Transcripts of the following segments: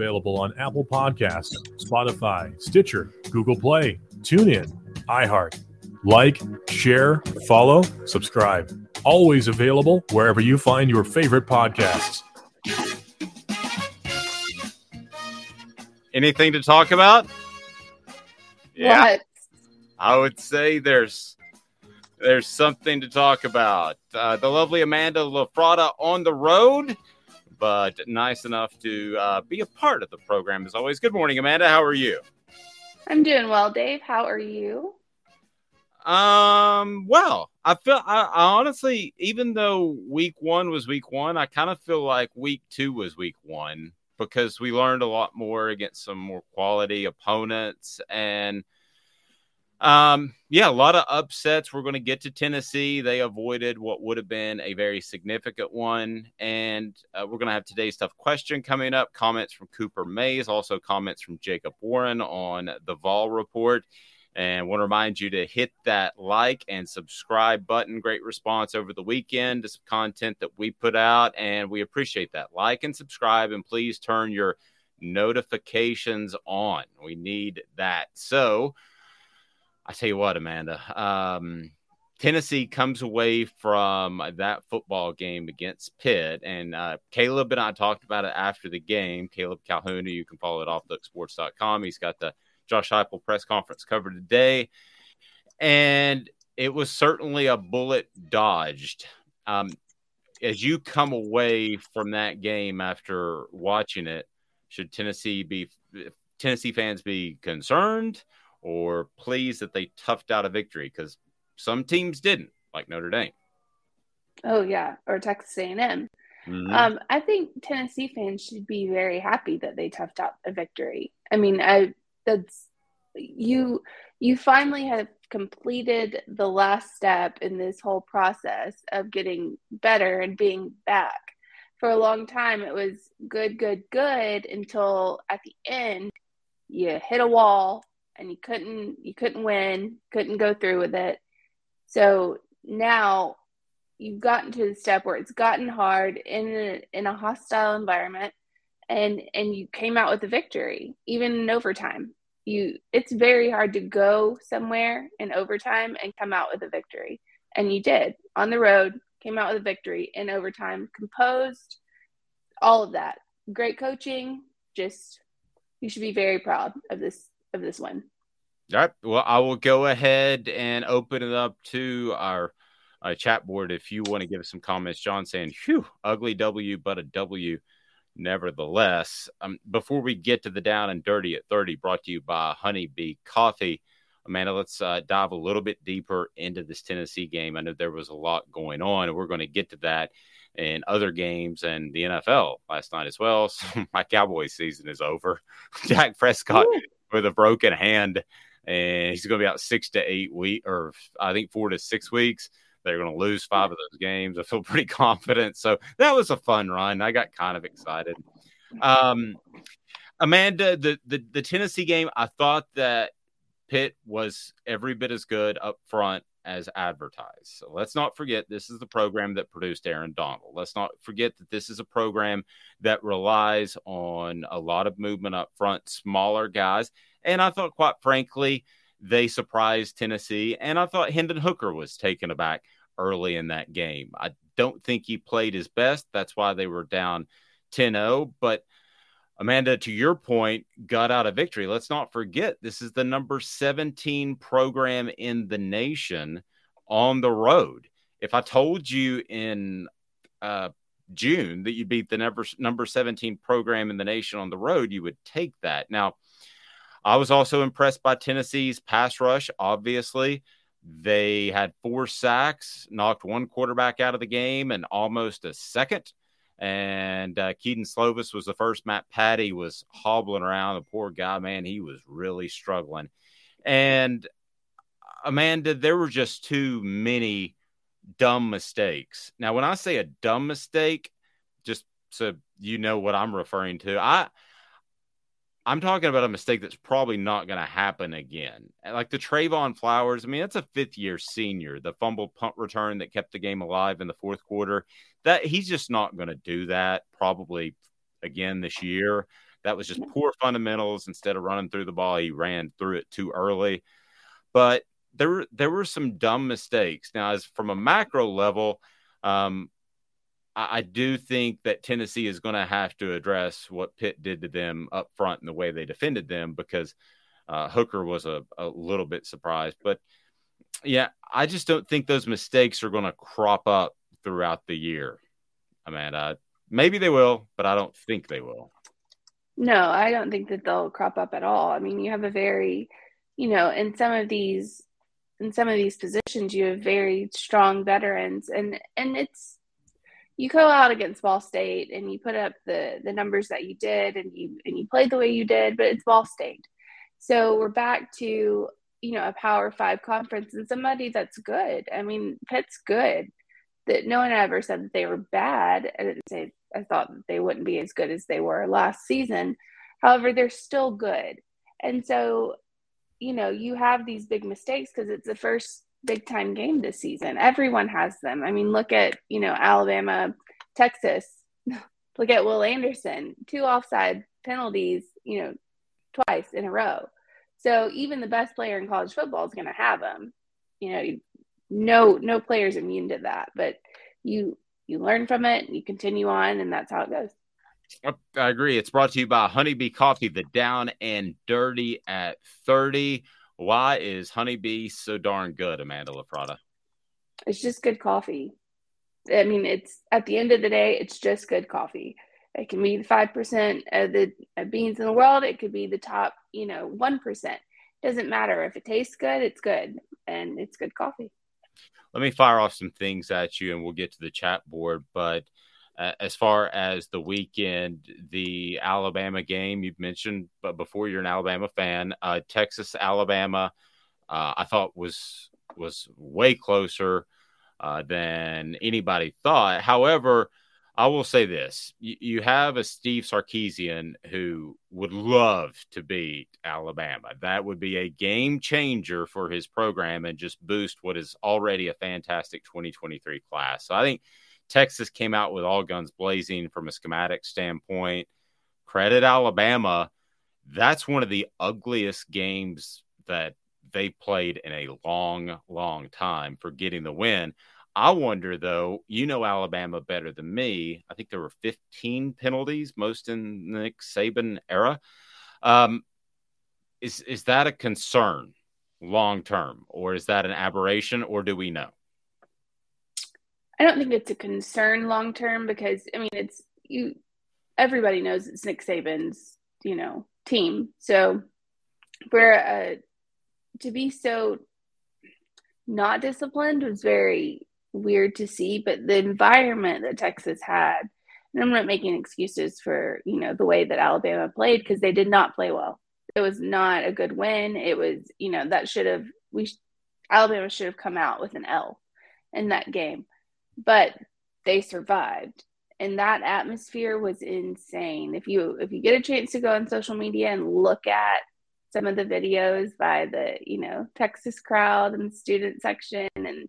Available on Apple Podcasts, Spotify, Stitcher, Google Play, TuneIn, iHeart. Like, share, follow, subscribe. Always available wherever you find your favorite podcasts. Anything to talk about? Yeah, What? I would say there's there's something to talk about. Uh, the lovely Amanda LaFratta on the road, but nice enough to uh, be a part of the program as always. Good morning, Amanda. How are you? I'm doing well, Dave. How are you? Um, well, I feel I, I honestly, even though week one was week one, I kind of feel like week two was week one because we learned a lot more against some more quality opponents and um yeah a lot of upsets we're going to get to tennessee they avoided what would have been a very significant one and uh, we're going to have today's tough question coming up comments from cooper mays also comments from jacob warren on the vol report and want to remind you to hit that like and subscribe button. Great response over the weekend to some content that we put out, and we appreciate that. Like and subscribe, and please turn your notifications on. We need that. So, I tell you what, Amanda, um, Tennessee comes away from that football game against Pitt, and uh, Caleb and I talked about it after the game. Caleb Calhoun, you can follow at offthesports.com. He's got the Josh Heupel press conference covered today, and it was certainly a bullet dodged. Um, as you come away from that game after watching it, should Tennessee be Tennessee fans be concerned or pleased that they toughed out a victory? Because some teams didn't, like Notre Dame. Oh yeah, or Texas A&M. Mhm. Um, I think Tennessee fans should be very happy that they toughed out a victory. I mean, I that's you you finally have completed the last step in this whole process of getting better and being back. For a long time, it was good, good, good until at the end you hit a wall and you couldn't you couldn't win, couldn't go through with it. So now you've gotten to the step where it's gotten hard in a, in a hostile environment and and you came out with a victory even in overtime. You it's very hard to go somewhere in overtime and come out with a victory. And you did on the road came out with a victory in overtime composed all of that. Great coaching just you should be very proud of this of this one. All right. Well, I will go ahead and open it up to our uh, chat board if you want to give us some comments. John saying, "Phew, ugly W, but a W." Nevertheless, um, before we get to the down and dirty at 30, brought to you by Honeybee Coffee, Amanda, let's uh, dive a little bit deeper into this Tennessee game. I know there was a lot going on, and we're going to get to that in other games and the NFL last night as well. So my Cowboys season is over. Dak Prescott Ooh. With a broken hand, and he's going to be out six to eight weeks, or I think four to six weeks. They're going to lose five of those games. I feel pretty confident. So that was a fun run. I got kind of excited. Um, Amanda, the, the the Tennessee game, I thought that Pitt was every bit as good up front as advertised. So let's not forget this is the program that produced Aaron Donald. Let's not forget that this is a program that relies on a lot of movement up front, smaller guys. And I thought, quite frankly, they surprised Tennessee. And I thought Hendon Hooker was taken aback early in that game. I don't think he played his best. That's why they were down 10 0. But Amanda, to your point, got out a victory. Let's not forget this is the number 17 program in the nation on the road. If I told you in uh, June that you beat the number number 17 program in the nation on the road, you would take that. Now, I was also impressed by Tennessee's pass rush. Obviously, they had four sacks, knocked one quarterback out of the game, and almost a second. And uh, Kedon Slovis was the first. Matt Patti was hobbling around. The poor guy, man, he was really struggling. And Amanda, there were just too many dumb mistakes. Now, when I say a dumb mistake, just so you know what I'm referring to, I I'm talking about a mistake that's probably not going to happen again. Like the Trevon Flowers, I mean, that's a fifth year senior. The fumbled punt return that kept the game alive in the fourth quarter. That he's just not going to do that probably again this year. That was just poor fundamentals. Instead of running through the ball, he ran through it too early. But there there were some dumb mistakes. Now, as from a macro level, um, I do think that Tennessee is going to have to address what Pitt did to them up front and the way they defended them because uh, Hooker was a, a little bit surprised. But yeah, I just don't think those mistakes are going to crop up throughout the year. I Amanda, maybe they will, but I don't think they will. No, I don't think that they'll crop up at all. I mean, you have a very, you know, in some of these in some of these positions you have very strong veterans and and it's you go out against Ball State and you put up the the numbers that you did and you and you played the way you did, but it's Ball State. So we're back to you know a Power Five conference and somebody that's good. I mean, Pitt's good. That no one ever said that they were bad. I didn't say I thought that they wouldn't be as good as they were last season. However, they're still good. And so, you know, you have these big mistakes because it's the first big time game this season. Everyone has them. I mean, look at, you know, Alabama, Texas. look at Will Anderson, two offside penalties, you know, twice in a row. So even the best player in college football is going to have them. You know, no no player's immune to that, but you you learn from it, you continue on, and that's how it goes. I agree. It's brought to you by Honeybee Coffee, the down and dirty at 30. Why is honeybee so darn good, Amanda LaFratta? It's just good coffee. I mean, it's at the end of the day, it's just good coffee. It can be the five percent of the beans in the world. It could be the top, you know, one percent. Doesn't matter if it tastes good. It's good, and it's good coffee. Let me fire off some things at you, and we'll get to the chat board. But uh, as far as the weekend, the Alabama game you've mentioned, but before you're an Alabama fan, uh, Texas Alabama, uh, I thought was was way closer uh, than anybody thought. However, I will say this: you, you have a Steve Sarkisian who would love to beat Alabama. That would be a game changer for his program and just boost what is already a fantastic 2023 class. So I think Texas came out with all guns blazing from a schematic standpoint. Credit Alabama. That's one of the ugliest games that they played in a long, long time for getting the win. I wonder though, you know Alabama better than me. I think there were 15 penalties, most in the Nick Saban era. Um, is is that a concern long term, or is that an aberration, or do we know? I don't think it's a concern long term because I mean it's you everybody knows it's Nick Saban's, you know, team. So for uh, to be so not disciplined was very weird to see, but the environment that Texas had, and I'm not making excuses for, you know, the way that Alabama played because they did not play well. It was not a good win. It was, you know, that should have we Alabama should have come out with an L in that game. But they survived. And that atmosphere was insane. If you if you get a chance to go on social media and look at some of the videos by the you know texas crowd and the student section and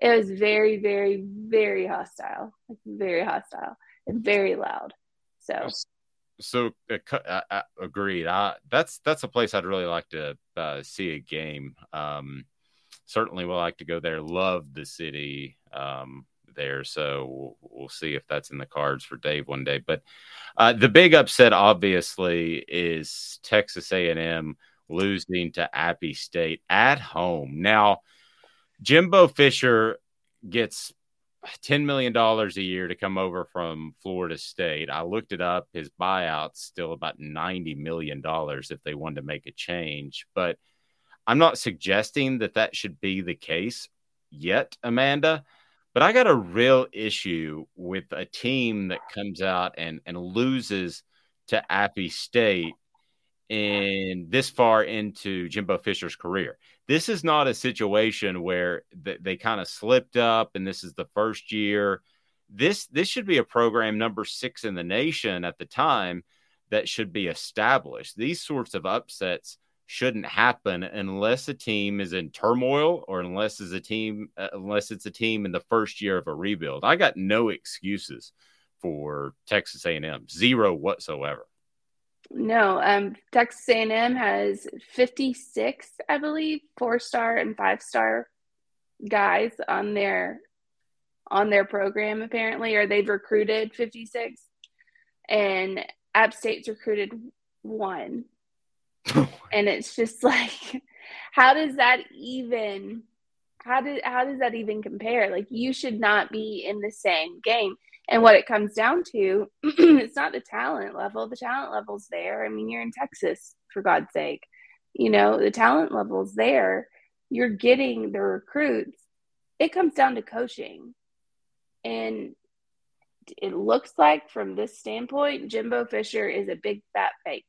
it was very very very hostile like very hostile and very loud. So so uh, uh, agreed. I, that's that's a place i'd really like to uh, see a game. Um, certainly would like to go there. Love the city. Um, there. So we'll, see if that's in the cards for Dave one day. But uh, the big upset, obviously, is Texas A&M losing to Appy State at home. Now, Jimbo Fisher gets $10 million a year to come over from Florida State. I looked it up. His buyout's still about $90 million if they wanted to make a change. But I'm not suggesting that that should be the case yet, Amanda. But I got a real issue with a team that comes out and, and loses to Appy State in this far into Jimbo Fisher's career. This is not a situation where they, they kind of slipped up and this is the first year. This this should be a program number six in the nation at the time that should be established. These sorts of upsets shouldn't happen unless a team is in turmoil or unless it's a team uh, unless it's a team in the first year of a rebuild. I got no excuses for Texas A&M, zero whatsoever. No, um, Texas A&M has 56, I believe, four-star and five-star guys on their on their program apparently, or they've recruited 56, and App State's recruited one. and it's just like how does that even how did how does that even compare? Like you should not be in the same game. And what it comes down to it's not the talent level. The talent level's there. I mean you're in texas for god's sake. You know the talent level's there. You're getting the recruits. It comes down to coaching. And it looks like from this standpoint jimbo fisher is a big fat fake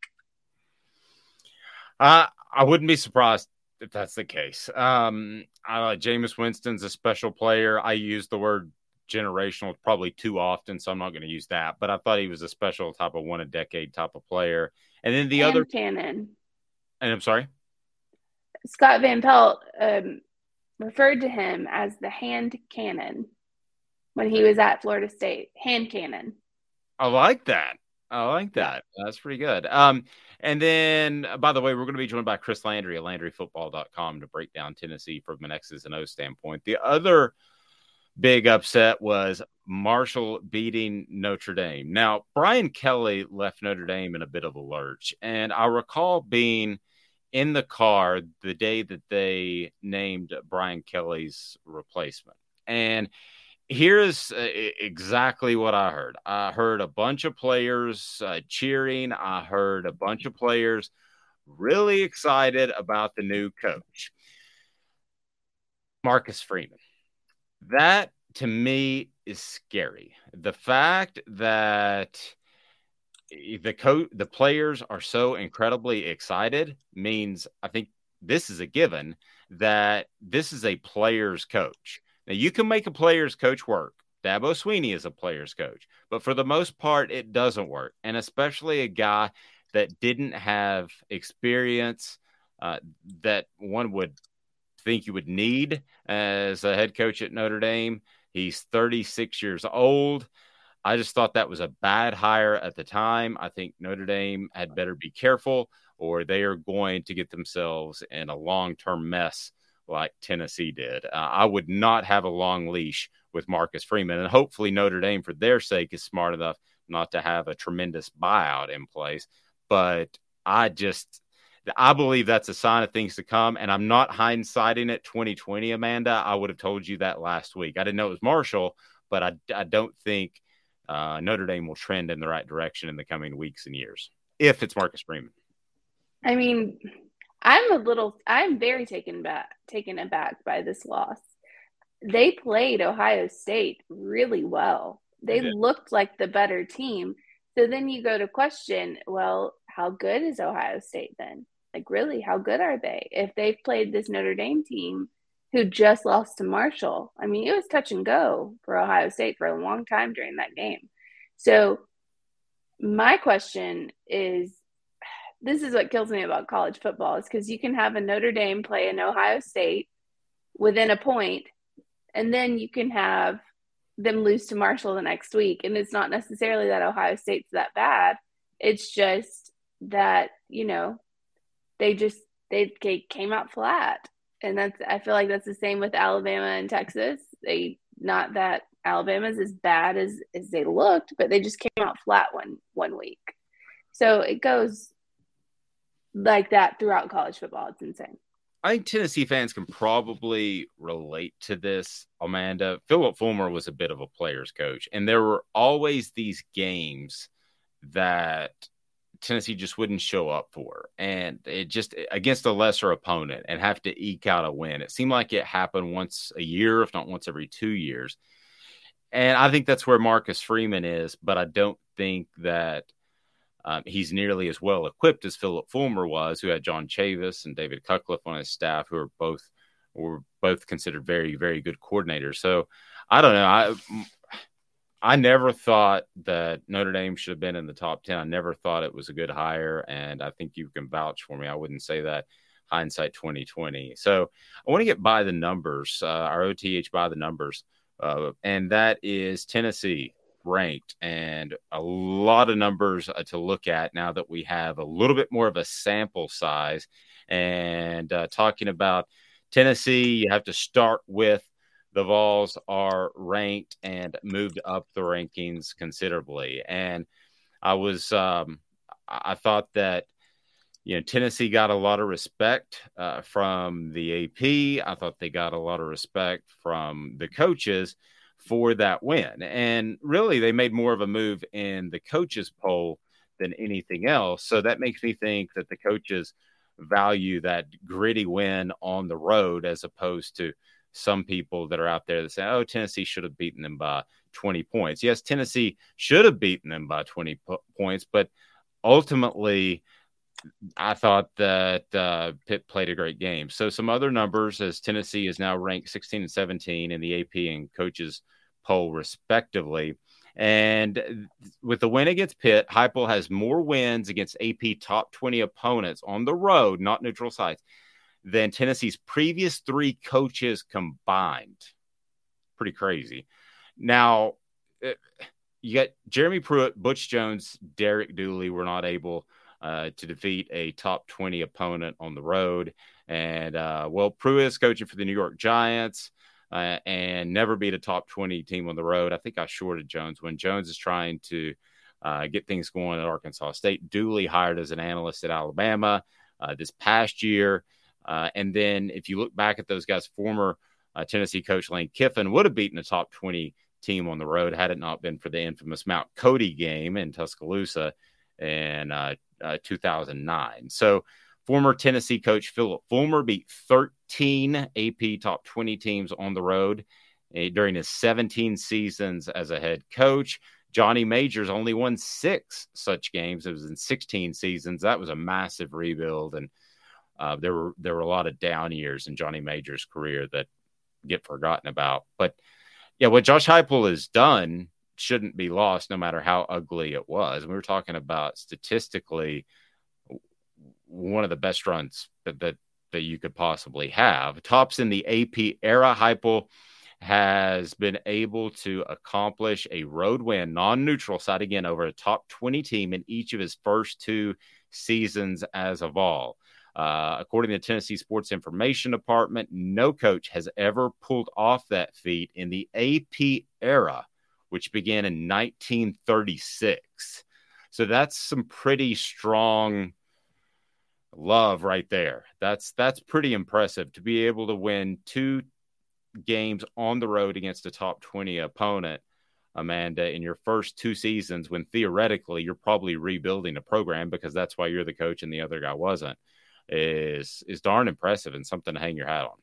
uh, I wouldn't be surprised if that's the case. Um, uh, Jameis Winston's a special player. I use the word generational probably too often, so I'm not going to use that. But I thought he was a special type of one a decade type of player. And then the other cannon. And I'm sorry. Scott Van Pelt um, referred to him as the hand cannon when he was at Florida State. Hand cannon. I like that. I like that. That's pretty good. Um, and then, by the way, we're going to be joined by Chris Landry at LandryFootball.com to break down Tennessee from an X's and O standpoint. The other big upset was Marshall beating Notre Dame. Now, Brian Kelly left Notre Dame in a bit of a lurch, and I recall being in the car the day that they named Brian Kelly's replacement, and here's uh, exactly what I heard. I heard a bunch of players uh, cheering. I heard a bunch of players really excited about the new coach, Marcus Freeman. That to me is scary. The fact that the co- the players are so incredibly excited means I think this is a given that this is a player's coach now, you can make a player's coach work. Dabo Swinney is a player's coach, but for the most part, it doesn't work. And especially a guy that didn't have experience uh, that one would think you would need as a head coach at Notre Dame. He's 36 years old. I just thought that was a bad hire at the time. I think Notre Dame had better be careful, or they are going to get themselves in a long term mess like Tennessee did. Uh, I would not have a long leash with Marcus Freeman, and hopefully Notre Dame, for their sake, is smart enough not to have a tremendous buyout in place. But I just, I believe that's a sign of things to come, and I'm not hindsighting it 2020, Amanda. I would have told you that last week. I didn't know it was Marshall, but I, I don't think uh, Notre Dame will trend in the right direction in the coming weeks and years if it's Marcus Freeman. I mean, I'm a little, I'm very taken back, taken aback by this loss. They played Ohio State really well. They, looked like the better team. So then you go to question, well, how good is Ohio State then? Like, really, how good are they? If they've played this Notre Dame team who just lost to Marshall, I mean, it was touch and go for Ohio State for a long time during that game. So, my question is this is what kills me about college football is because you can have a Notre Dame play an Ohio State within a point, and then you can have them lose to Marshall the next week. And it's not necessarily that Ohio State's that bad. It's just that, you know, they just they, came out flat. And that's I feel like that's the same with Alabama and Texas. They not that Alabama's as bad as as they looked, but they just came out flat one one week. So it goes like that throughout college football. It's insane. I think Tennessee fans can probably relate to this, Amanda. Phillip Fulmer was a bit of a player's coach, and there were always these games that Tennessee just wouldn't show up for, and it just against a lesser opponent and have to eke out a win. It seemed like it happened once a year, if not once every two years. And I think that's where Marcus Freeman is, but I don't think that um, he's nearly as well equipped as Phillip Fulmer was, who had John Chavis and David Cutcliffe on his staff, who are both were both considered very, very good coordinators. So I don't know. I I never thought that Notre Dame should have been in the top ten. I never thought it was a good hire, and I think you can vouch for me. I wouldn't say that hindsight 2020. So I want to get by the numbers, uh, our OTH by the numbers, uh, and that is Tennessee ranked and a lot of numbers uh, to look at now that we have a little bit more of a sample size. And uh, talking about Tennessee, you have to start with the Vols are ranked and moved up the rankings considerably. And I was, um, I thought that, you know, Tennessee got a lot of respect uh, from the AP. I thought they got a lot of respect from the coaches for that win. And really, they made more of a move in the coaches poll than anything else. So that makes me think that the coaches value that gritty win on the road as opposed to some people that are out there that say, oh, Tennessee should have beaten them by 20 points. Yes, Tennessee should have beaten them by 20 po- points, but ultimately, I thought that uh, Pitt played a great game. So, some other numbers as Tennessee is now ranked 16 and 17 in the AP and coaches poll, respectively. And with the win against Pitt, Heupel has more wins against AP top 20 opponents on the road, not neutral sites, than Tennessee's previous three coaches combined. Pretty crazy. Now, eh, you got Jeremy Pruitt, Butch Jones, Derek Dooley were not able uh, to defeat a top 20 opponent on the road. And, uh, well, Pruitt is coaching for the New York Giants uh, and never beat a top 20 team on the road. I think I shorted Jones when Jones is trying to uh, get things going at Arkansas State. Dooley hired as an analyst at Alabama uh, this past year. Uh, and then if you look back at those guys, former uh, Tennessee coach Lane Kiffin would have beaten a top 20 team on the road had it not been for the infamous Mount Cody game in Tuscaloosa in uh, 2009. So, Former Tennessee coach Phillip Fulmer beat 13 AP top 20 teams on the road eh, during his 17 seasons as a head coach. Johnny Majors only won six such games. It was in 16 seasons. That was a massive rebuild, and uh, there were there were a lot of down years in Johnny Majors' career that get forgotten about. But yeah, what Josh Heupel has done shouldn't be lost, no matter how ugly it was. we were talking about statistically one of the best runs that that, that you could possibly have. Tops in the AP era, Heupel has been able to accomplish a road win, non-neutral side again over a top 20 team in each of his first two seasons as a Vol. Uh, according to the Tennessee Sports Information Department, no coach has ever pulled off that feat in the AP era, which began in 1936. So that's some pretty strong love right there. That's that's pretty impressive to be able to win two games on the road against a top 20 opponent, Amanda, in your first two seasons, when theoretically you're probably rebuilding a program because that's why you're the coach and the other guy wasn't, is is darn impressive and something to hang your hat on.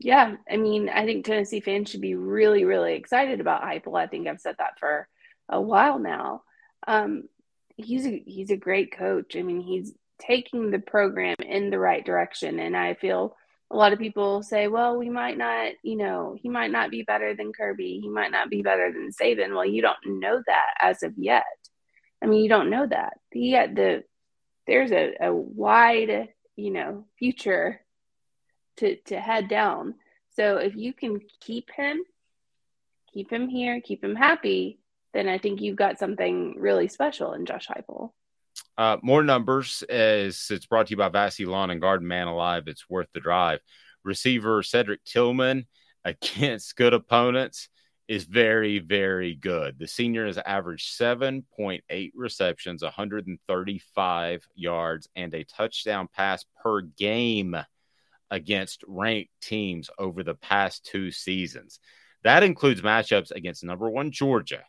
Yeah, I mean, I think Tennessee fans should be really, really excited about Heupel. I think I've said that for a while now. Um, he's a he's a great coach. I mean, he's taking the program in the right direction, and I feel a lot of people say, well, we might not, you know, he might not be better than Kirby. He might not be better than Saban. Well, you don't know that as of yet. I mean, you don't know that. He had the, there's a, a wide, you know, future to, to head down. So if you can keep him, keep him here, keep him happy, then I think you've got something really special in Josh Heupel. Uh, more numbers as it's brought to you by Vassy Lawn and Garden Man Alive. It's worth the drive. Receiver Cedric Tillman against good opponents is very, very good. The senior has averaged 7.8 receptions, 135 yards, and a touchdown pass per game against ranked teams over the past two seasons. That includes matchups against number one Georgia,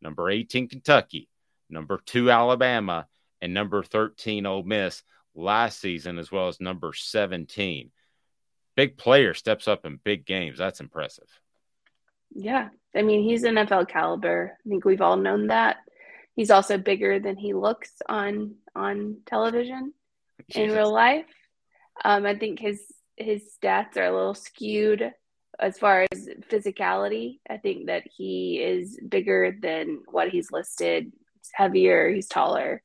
number 18 Kentucky, number two Alabama, and number 13 Ole Miss last season, as well as number 17. Big player steps up in big games. That's impressive. Yeah. I mean, he's NFL caliber. I think we've all known that. He's also bigger than he looks on on television in yes. real life. Um, I think his his stats are a little skewed as far as physicality. I think that he is bigger than what he's listed. He's heavier, he's taller.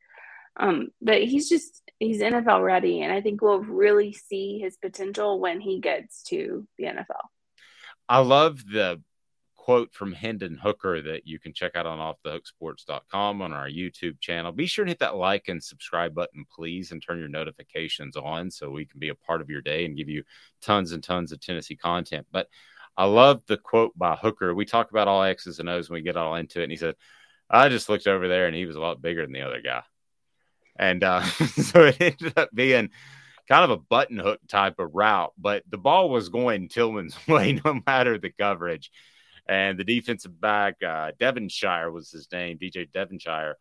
Um, but he's just he's NFL ready, and I think we'll really see his potential when he gets to the NFL. I love the quote from Hendon Hooker that you can check out on offthehooksports.com on our YouTube channel. Be sure to hit that like and subscribe button, please, and turn your notifications on so we can be a part of your day and give you tons and tons of Tennessee content. But I love the quote by Hooker. We talk about all X's and O's when we get all into it. And he said, I just looked over there and he was a lot bigger than the other guy. And uh, so it ended up being kind of a button hook type of route, but the ball was going Tillman's way no matter the coverage. And the defensive back, uh, Devonshire was his name, DJ Devonshire,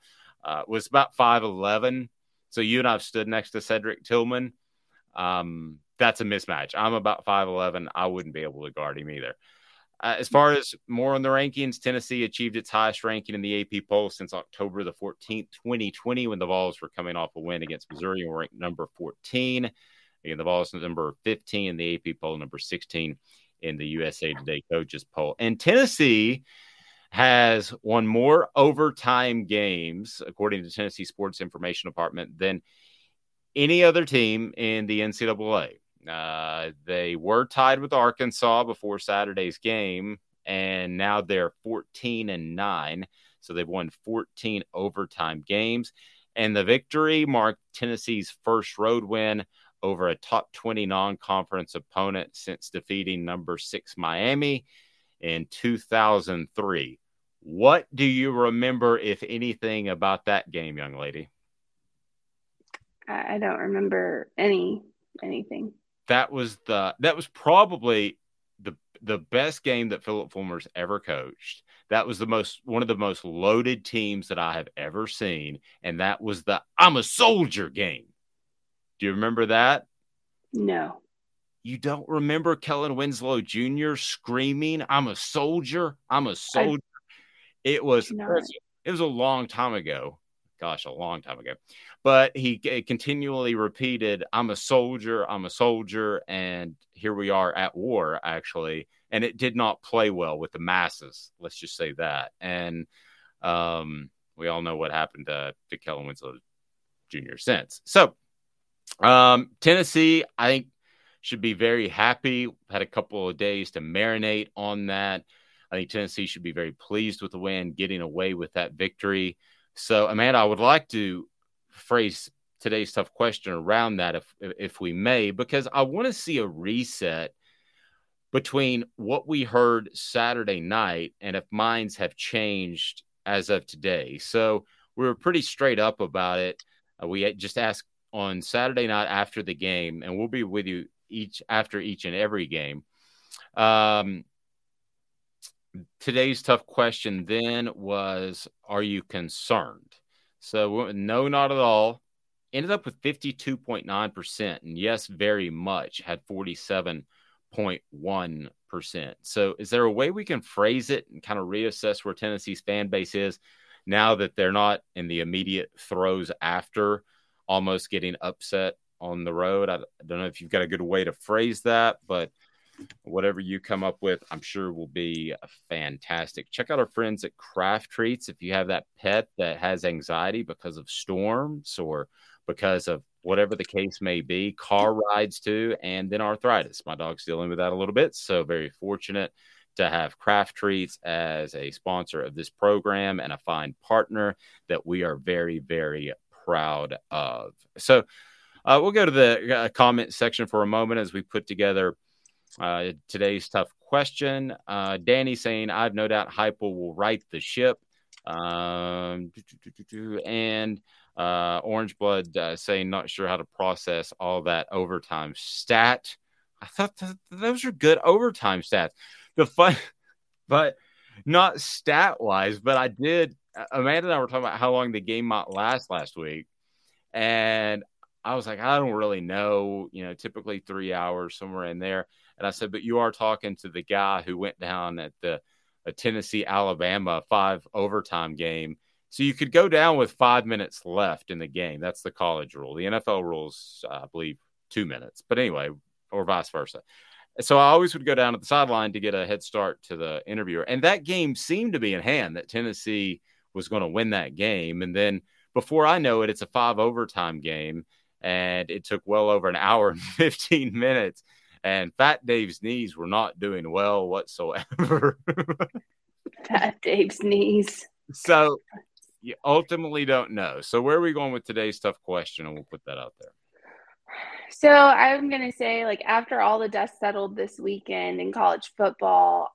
uh, was about 5'11. So you and I've stood next to Cedric Tillman. Um, that's a mismatch. I'm about 5'11. I wouldn't be able to guard him either. Uh, as far as more on the rankings, Tennessee achieved its highest ranking in the AP poll since October the 14th, 2020, when the Vols were coming off a win against Missouri and were ranked number 14. Again, the Vols number 15 in the AP poll, number 16 in the USA Today coaches poll. And Tennessee has won more overtime games, according to Tennessee Sports Information Department, than any other team in the NCAA. Uh, they were tied with Arkansas before Saturday's game, and now they're 14 and 9. So they've won 14 overtime games. And the victory marked Tennessee's first road win over a top 20 non conference opponent since defeating number six Miami in 2003. What do you remember, if anything, about that game, young lady? I don't remember any anything. That was the that was probably the the best game that Phillip Fulmer's ever coached. That was the most one of the most loaded teams that I have ever seen, and that was the I'm a soldier game. Do you remember that? No. You don't remember Kellen Winslow Jr. screaming, I'm a soldier, I'm a soldier. I, it was it was a long time ago. Gosh, a long time ago. But he continually repeated, I'm a soldier, I'm a soldier. And here we are at war, actually. And it did not play well with the masses. Let's just say that. And um, we all know what happened to, to Kellen Winslow Jr. since. So um, Tennessee, I think, should be very happy. Had a couple of days to marinate on that. I think Tennessee should be very pleased with the win, getting away with that victory. So, Amanda, I would like to phrase today's tough question around that, if if we may, because I want to see a reset between what we heard Saturday night and if minds have changed as of today. So we were pretty straight up about it. Uh, we just asked on Saturday night after the game, and we'll be with you each after each and every game. Um, today's tough question then was Are you concerned? So, no, not at all. Ended up with 52.9%. And yes, very much had 47.1%. So, is there a way we can phrase it and kind of reassess where Tennessee's fan base is now that they're not in the immediate throes after almost getting upset on the road? I don't know if you've got a good way to phrase that, but whatever you come up with, I'm sure will be fantastic. Check out our friends at Craft Treats. If you have that pet that has anxiety because of storms or because of whatever the case may be, car rides too, and then arthritis. My dog's dealing with that a little bit. So, very fortunate to have Craft Treats as a sponsor of this program and a fine partner that we are very, very proud of. So, uh, we'll go to the uh, comment section for a moment as we put together uh, today's tough question. Uh, Danny saying, I've no doubt Heupel will right the ship. Um, and uh, Orange Blood uh, saying, not sure how to process all that overtime stat. I thought th- those are good overtime stats. The fun, but not stat wise, but I did. Amanda and I were talking about how long the game might last last week. And I was like, I don't really know, you know, typically three hours, somewhere in there. And I said, but you are talking to the guy who went down at the Tennessee Alabama five overtime game. So you could go down with five minutes left in the game. That's the college rule. The NFL rules, uh, I believe, two minutes. But anyway, or vice versa. So I always would go down to the sideline to get a head start to the interviewer. And that game seemed to be in hand that Tennessee was going to win that game. And then before I know it, it's a five overtime game. And it took well over an hour and 15 minutes and Fat Dave's knees were not doing well whatsoever. Fat Dave's knees. So you ultimately don't know. So where are we going with today's tough question? And we'll put that out there. So I'm gonna say, like, after all the dust settled this weekend in college football,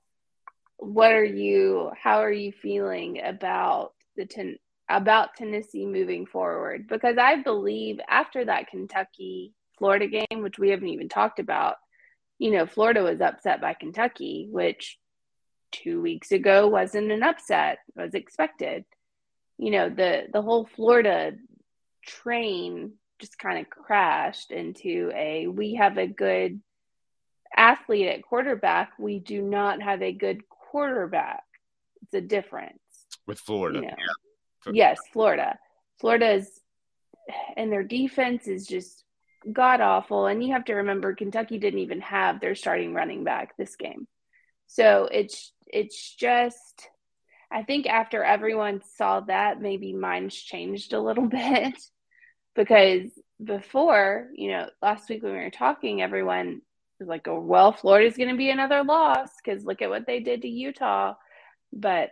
what are you? How are you feeling about the ten, about Tennessee moving forward? Because I believe after that Kentucky Florida game, which we haven't even talked about, you know, Florida was upset by Kentucky, which two weeks ago wasn't an upset, was expected. You know, the the whole Florida train just kind of crashed into a we have a good athlete at quarterback, we do not have a good quarterback. It's a difference. With Florida. You know? yeah. Yes, Florida. Florida's and their defense is just god awful. And you have to remember Kentucky didn't even have their starting running back this game. So it's it's just I think after everyone saw that, maybe minds changed a little bit because before, you know, last week when we were talking, everyone was like, oh, well, Florida's going to be another loss because look at what they did to Utah. But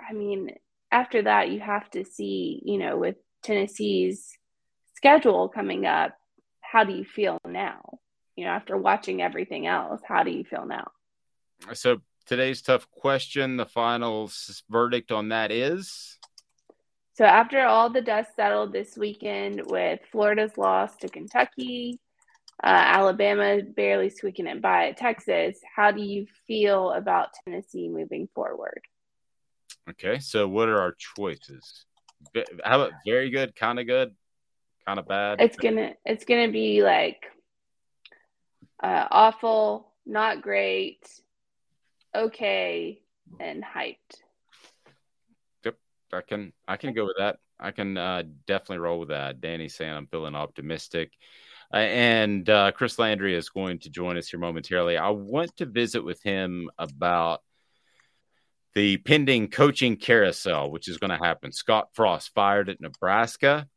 I mean, after that, you have to see, you know, with Tennessee's schedule coming up, how do you feel now? You know, after watching everything else, how do you feel now? So today's tough question, the final verdict on that is so after all the dust settled this weekend with Florida's loss to Kentucky, uh, Alabama barely squeaking it by at Texas, how do you feel about Tennessee moving forward? Okay, so what are our choices? How about very good, kind of good, kind of bad? It's gonna it's gonna be like uh, awful, not great, okay, and hyped. Yep, I can I can go with that. I can uh, definitely roll with that. Danny saying I'm feeling optimistic. Uh, and uh, Chris Landry is going to join us here momentarily. I want to visit with him about the pending coaching carousel, which is going to happen. Scott Frost fired at Nebraska.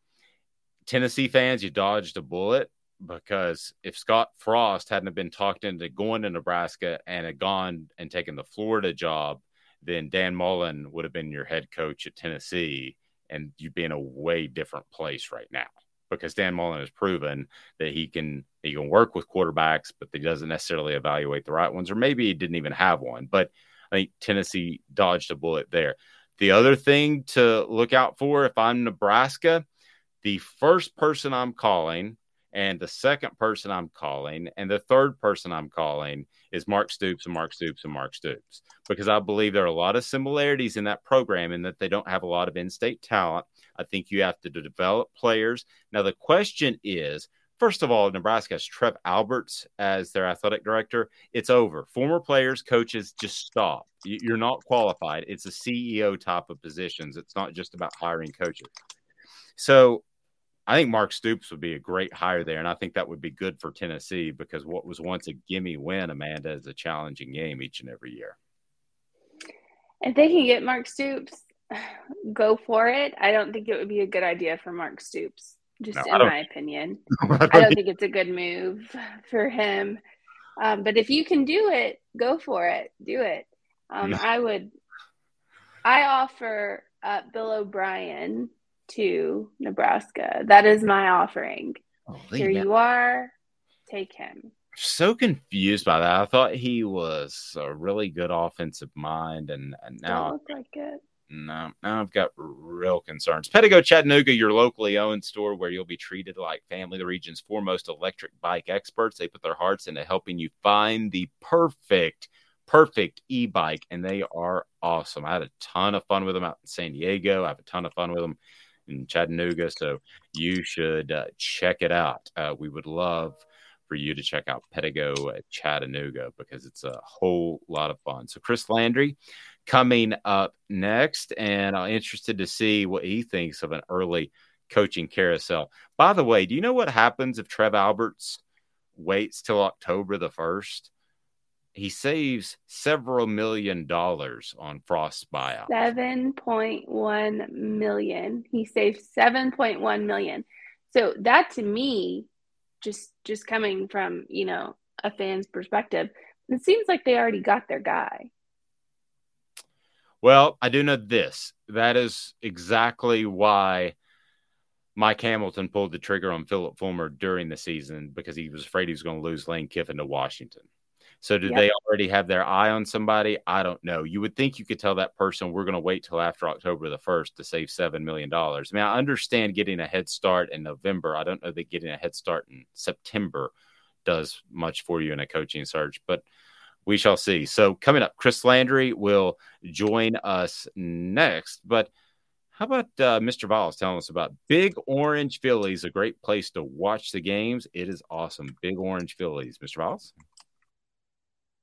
Tennessee fans, you dodged a bullet because if Scott Frost hadn't been talked into going to Nebraska and had gone and taken the Florida job, then Dan Mullen would have been your head coach at Tennessee, and you'd be in a way different place right now because Dan Mullen has proven that he can he can work with quarterbacks, but he doesn't necessarily evaluate the right ones, or maybe he didn't even have one. But I think Tennessee dodged a bullet there. The other thing to look out for if I'm Nebraska the first person I'm calling, And the second person I'm calling, and the third person I'm calling is Mark Stoops and Mark Stoops and Mark Stoops, because I believe there are a lot of similarities in that program in that they don't have a lot of in state talent. I think you have to develop players. Now, the question is, First of all, Nebraska has Trev Alberts as their athletic director. It's over. Former players, coaches, just stop. You're not qualified. It's a CEO type of positions. It's not just about hiring coaches. So I think Mark Stoops would be a great hire there. And I think that would be good for Tennessee because what was once a gimme win, Amanda, is a challenging game each and every year. If they can get Mark Stoops, go for it. I don't think it would be a good idea for Mark Stoops just no, in my opinion. I don't, I don't think it's a good move for him. Um, but if you can do it, go for it. Do it. Um, I would. I offer uh, Bill O'Brien to Nebraska. That is my offering. Oh, Here you are. Take him. So confused by that. I thought he was a really good offensive mind, and, and now look like it. No, now I've got real concerns. Pedego Chattanooga, your locally owned store where you'll be treated like family, the region's foremost electric bike experts. They put their hearts into helping you find the perfect, perfect e bike, and they are awesome. I had a ton of fun with them out in San Diego. I have a ton of fun with them in Chattanooga. So you should uh, check it out. Uh, we would love for you to check out Pedego at Chattanooga because it's a whole lot of fun. So, Chris Landry, coming up next, and I'm interested to see what he thinks of an early coaching carousel. By the way, do you know what happens if Trev Alberts waits till October the 1st? He saves several million dollars on Frost buyout. 7.1 million. He saved 7.1 million. So that to me, just just coming from, you know, a fan's perspective, it seems like they already got their guy. Well, I do know this. That is exactly why Mike Hamilton pulled the trigger on Phillip Fulmer during the season because he was afraid he was going to lose Lane Kiffin to Washington. So, did yep. they already have their eye on somebody? I don't know. You would think you could tell that person we're going to wait till after October the 1st to save $7 million. I mean, I understand getting a head start in November. I don't know that getting a head start in September does much for you in a coaching search, but we shall see. So coming up, Chris Landry will join us next. But how about uh, Mr. Viles telling us about Big Orange Phillies, a great place to watch the games. It is awesome. Big Orange Phillies. Mr. Viles?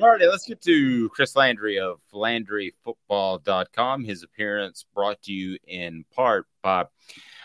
All right, let's get to Chris Landry of LandryFootball.com. His appearance brought to you in part by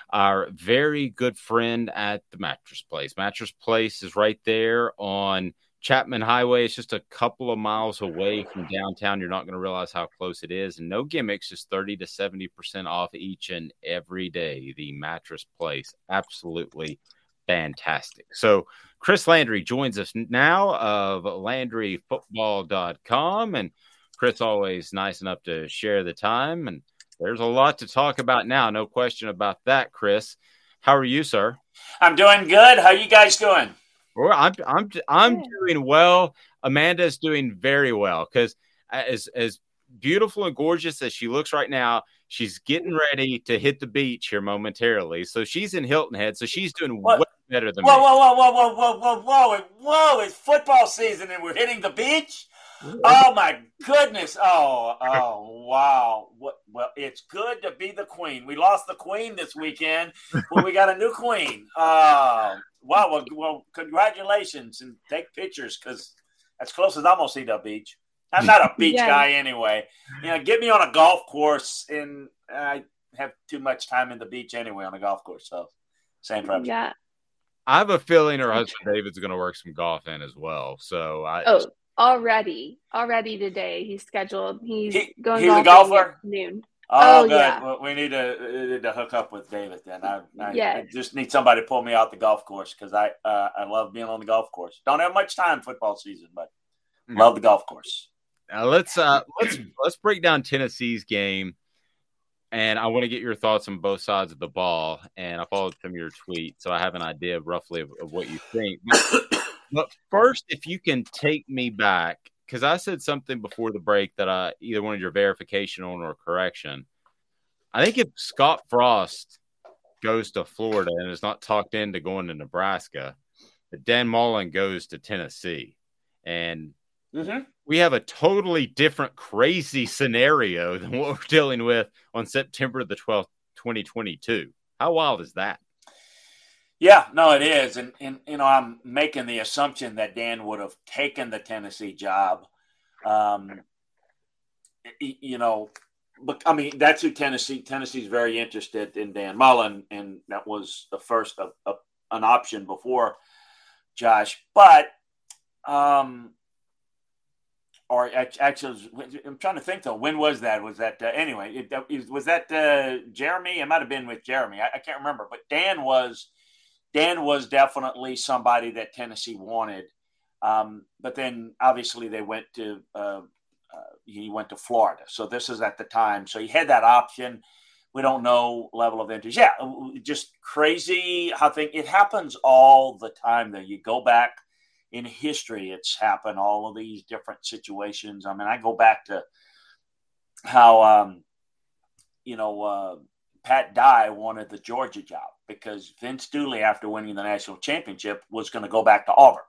our very good friend at the Mattress Place. Mattress Place is right there on Chapman Highway. It's just a couple of miles away from downtown. You're not going to realize how close it is. And no gimmicks, just 30 to 70% off each and every day. The Mattress Place. Absolutely fantastic. So, Chris Landry joins us now of LandryFootball.com. And Chris, always nice enough to share the time. And there's a lot to talk about now. No question about that, Chris. How are you, sir? I'm doing good. How you guys doing? Well, I'm I'm I'm doing well. Amanda's doing very well because uh, as as beautiful and gorgeous as she looks right now, she's getting ready to hit the beach here momentarily. So she's in Hilton Head, so she's doing what? way better than whoa, me. Whoa, whoa, whoa, whoa, whoa, whoa, whoa, whoa! It's football season and we're hitting the beach. Oh my goodness! Oh, oh, wow! What, well, it's good to be the queen. We lost the queen this weekend, but we got a new queen. Uh, wow! Well, well, congratulations and take pictures because as close as I'm gonna see the beach. I'm not a beach yeah. guy anyway. You know, get me on a golf course, and I have too much time in the beach anyway on a golf course. So, same problem. Yeah. I have a feeling her husband David's going to work some golf in as well. So I. Oh, already, already today he's scheduled. He's he, going. He's a golfer. noon. Oh, oh good. Yeah. Well, we need to, need to hook up with David then. I, I, yes. I just need somebody to pull me out the golf course because I uh, I love being on the golf course. Don't have much time football season, but mm-hmm. love the golf course. Now let's uh let's let's break down Tennessee's game, and I want to get your thoughts on both sides of the ball. And I followed some of your tweets, so I have an idea roughly of, of what you think. but first, if you can take me back because I said something before the break that I either wanted your verification on or correction. I think if Scott Frost goes to Florida and is not talked into going to Nebraska, that Dan Mullen goes to Tennessee. And mm-hmm. we have a totally different, crazy scenario than what we're dealing with on September the 12th, 2022. How wild is that? Yeah, no, it is, and and you know I'm making the assumption that Dan would have taken the Tennessee job. Um, you know, but I mean that's who Tennessee Tennessee's very interested in Dan Mullen, and that was the first of, of an option before Josh. But um, or actually, I'm trying to think though. When was that? Was that uh, anyway? It, was that uh, Jeremy? It might have been with Jeremy. I, I can't remember. But Dan was Dan was definitely somebody that Tennessee wanted. Um, but then obviously they went to uh, uh, he went to Florida. So this is at the time. So he had that option. We don't know level of interest. Yeah, just crazy how thing it happens all the time. Though you go back in history, it's happened. All of these different situations. I mean, I go back to how um, you know uh, Pat Dye wanted the Georgia job because Vince Dooley, after winning the national championship, was going to go back to Auburn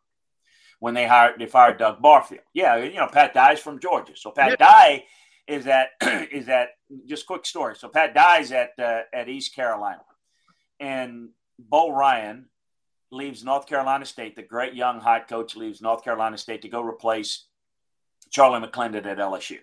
when they hired they fired Doug Barfield. Yeah, you know Pat Dye's from Georgia, so Pat yeah. Dye is that is that just quick story. So Pat Dye's at uh, at East Carolina, and Bo Rein leaves North Carolina State. The great young hot coach leaves North Carolina State to go replace Charlie McClendon at LSU,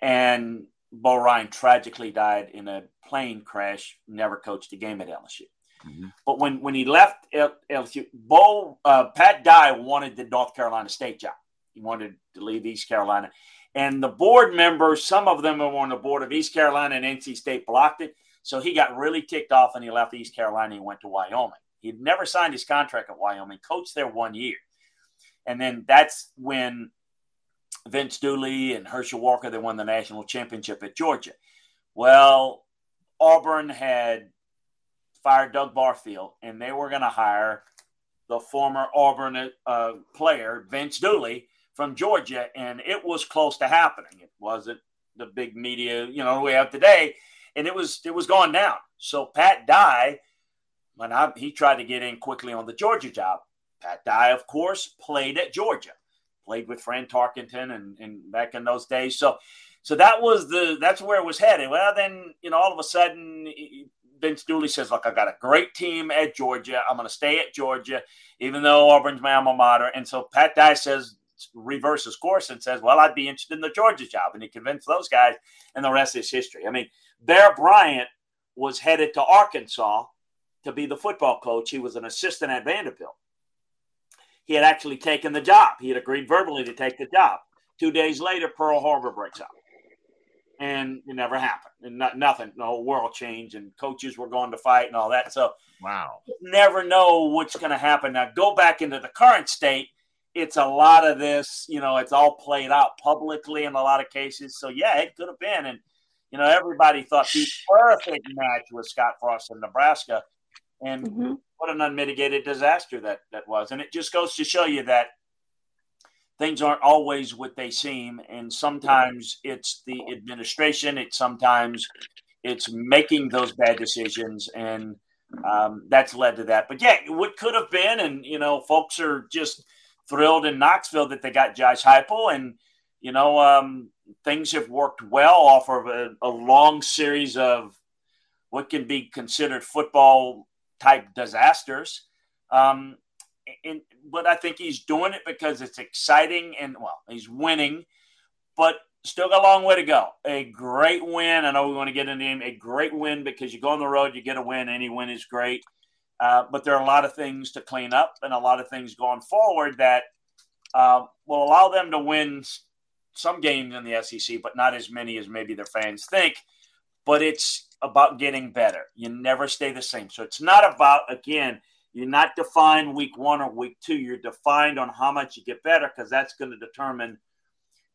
and Bo Rein tragically died in a plane crash, never coached a game at LSU. Mm-hmm. But when, when he left LSU, Bo, uh, Pat Dye wanted the North Carolina State job. He wanted to leave East Carolina. And the board members, some of them were on the board of East Carolina and NC State, blocked it. So he got really ticked off and he left East Carolina and went to Wyoming. He'd never signed his contract at Wyoming, coached there one year. And then that's when Vince Dooley and Herschel Walker, they won the national championship at Georgia. Well, Auburn had fired Doug Barfield, and they were going to hire the former Auburn uh, player, Vince Dooley, from Georgia, and it was close to happening. It wasn't the big media, you know, we have today, and it was it was going down. So Pat Dye, when I, he tried to get in quickly on the Georgia job, Pat Dye, of course, played at Georgia played with Fran Tarkenton and, and back in those days. So, so that was the that's where it was headed. Well, then you know, all of a sudden, Vince Dooley says, "Look, I got a great team at Georgia. I'm going to stay at Georgia, even though Auburn's my alma mater." And so Pat Dye says, reverses course and says, "Well, I'd be interested in the Georgia job," and he convinced those guys, and the rest is history. I mean, Bear Bryant was headed to Arkansas to be the football coach. He was an assistant at Vanderbilt. He had actually taken the job. He had agreed verbally to take the job. Two days later, Pearl Harbor breaks out. And it never happened. And not, nothing, whole world changed, and coaches were going to fight and all that. So, wow. Never know what's going to happen. Now, go back into the current state. It's a lot of this, you know, it's all played out publicly in a lot of cases. So, yeah, it could have been. And, you know, everybody thought the perfect match was Scott Frost in Nebraska. And mm-hmm. what an unmitigated disaster that that was. And it just goes to show you that things aren't always what they seem. And sometimes it's the administration, it's sometimes it's making those bad decisions. And um, that's led to that. But yeah, what could have been, and you know, folks are just thrilled in Knoxville that they got Josh Heupel, and you know, um, things have worked well off of a, a long series of what can be considered football type disasters. Um, and, but I think he's doing it because it's exciting and well, he's winning, but still got a long way to go. A great win. I know we want to get into him. A great win because you go on the road, you get a win. Any win is great. Uh, but there are a lot of things to clean up and a lot of things going forward that uh, will allow them to win some games in the SEC, but not as many as maybe their fans think. But it's about getting better. You never stay the same. So it's not about, again, you're not defined week one or week two. You're defined on how much you get better because that's going to determine,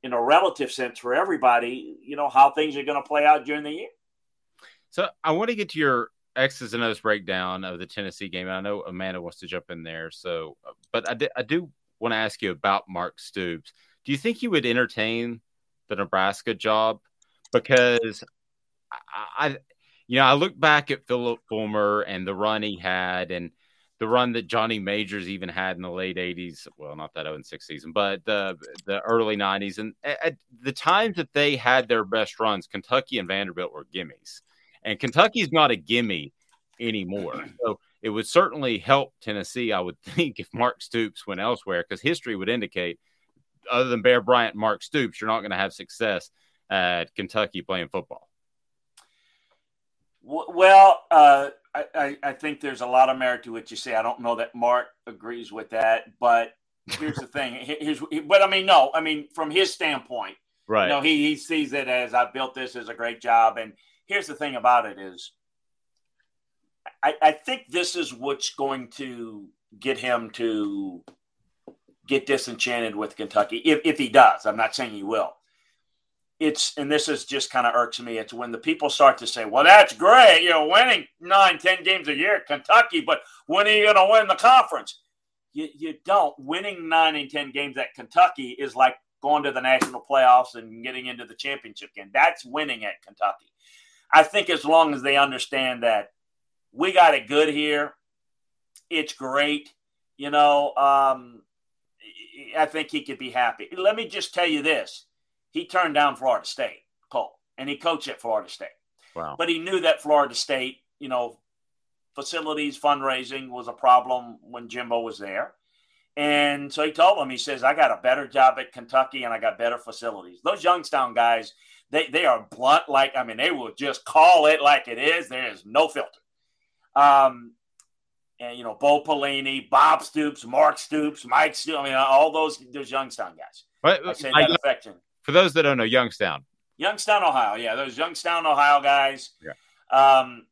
in a relative sense for everybody, you know, how things are going to play out during the year. So I want to get to your X's and O's breakdown of the Tennessee game. I know Amanda wants to jump in there. So, but I, do want to ask you about Mark Stoops. Do you think he would entertain the Nebraska job? Because I, I you know, I look back at Phillip Fulmer and the run he had, and the run that Johnny Majors even had in the late '80s. Well, not that 0 6 season, but the the early '90s, and at the times that they had their best runs, Kentucky and Vanderbilt were gimmies, and Kentucky's not a gimme anymore. So it would certainly help Tennessee, I would think, if Mark Stoops went elsewhere, because history would indicate, other than Bear Bryant, Mark Stoops, you're not going to have success at Kentucky playing football. Well, uh, I, I think there's a lot of merit to what you say. I don't know that Mark agrees with that, but here's the thing. Here's, but I mean, no, I mean, from his standpoint, right? You know, he he sees it as I built this as a great job, and here's the thing about it is, I, I think this is what's going to get him to get disenchanted with Kentucky if if he does. I'm not saying he will it's and this is just kind of irks me. It's when the people start to say, "Well, that's great, you know, winning nine, ten games a year at Kentucky, but when are you going to win the conference?" You, you don't. Winning nine and ten games at Kentucky is like going to the national playoffs and getting into the championship game. That's winning at Kentucky. I think as long as they understand that we got it good here, it's great. You know, um, I think he could be happy. Let me just tell you this he turned down Florida State, Cole, and he coached at Florida State. Wow. But he knew that Florida State, you know, facilities, fundraising was a problem when Jimbo was there. And so he told him, he says, I got a better job at Kentucky and I got better facilities. Those Youngstown guys, they, they are blunt, like, I mean, they will just call it like it is. There is no filter. Um, and, you know, Bo Pelini, Bob Stoops, Mark Stoops, Mike Stoops, I mean, all those, those Youngstown guys. But, I say that I, affection for those that don't know, Youngstown. Youngstown, Ohio. Yeah, those Youngstown, Ohio guys. Yeah. Um,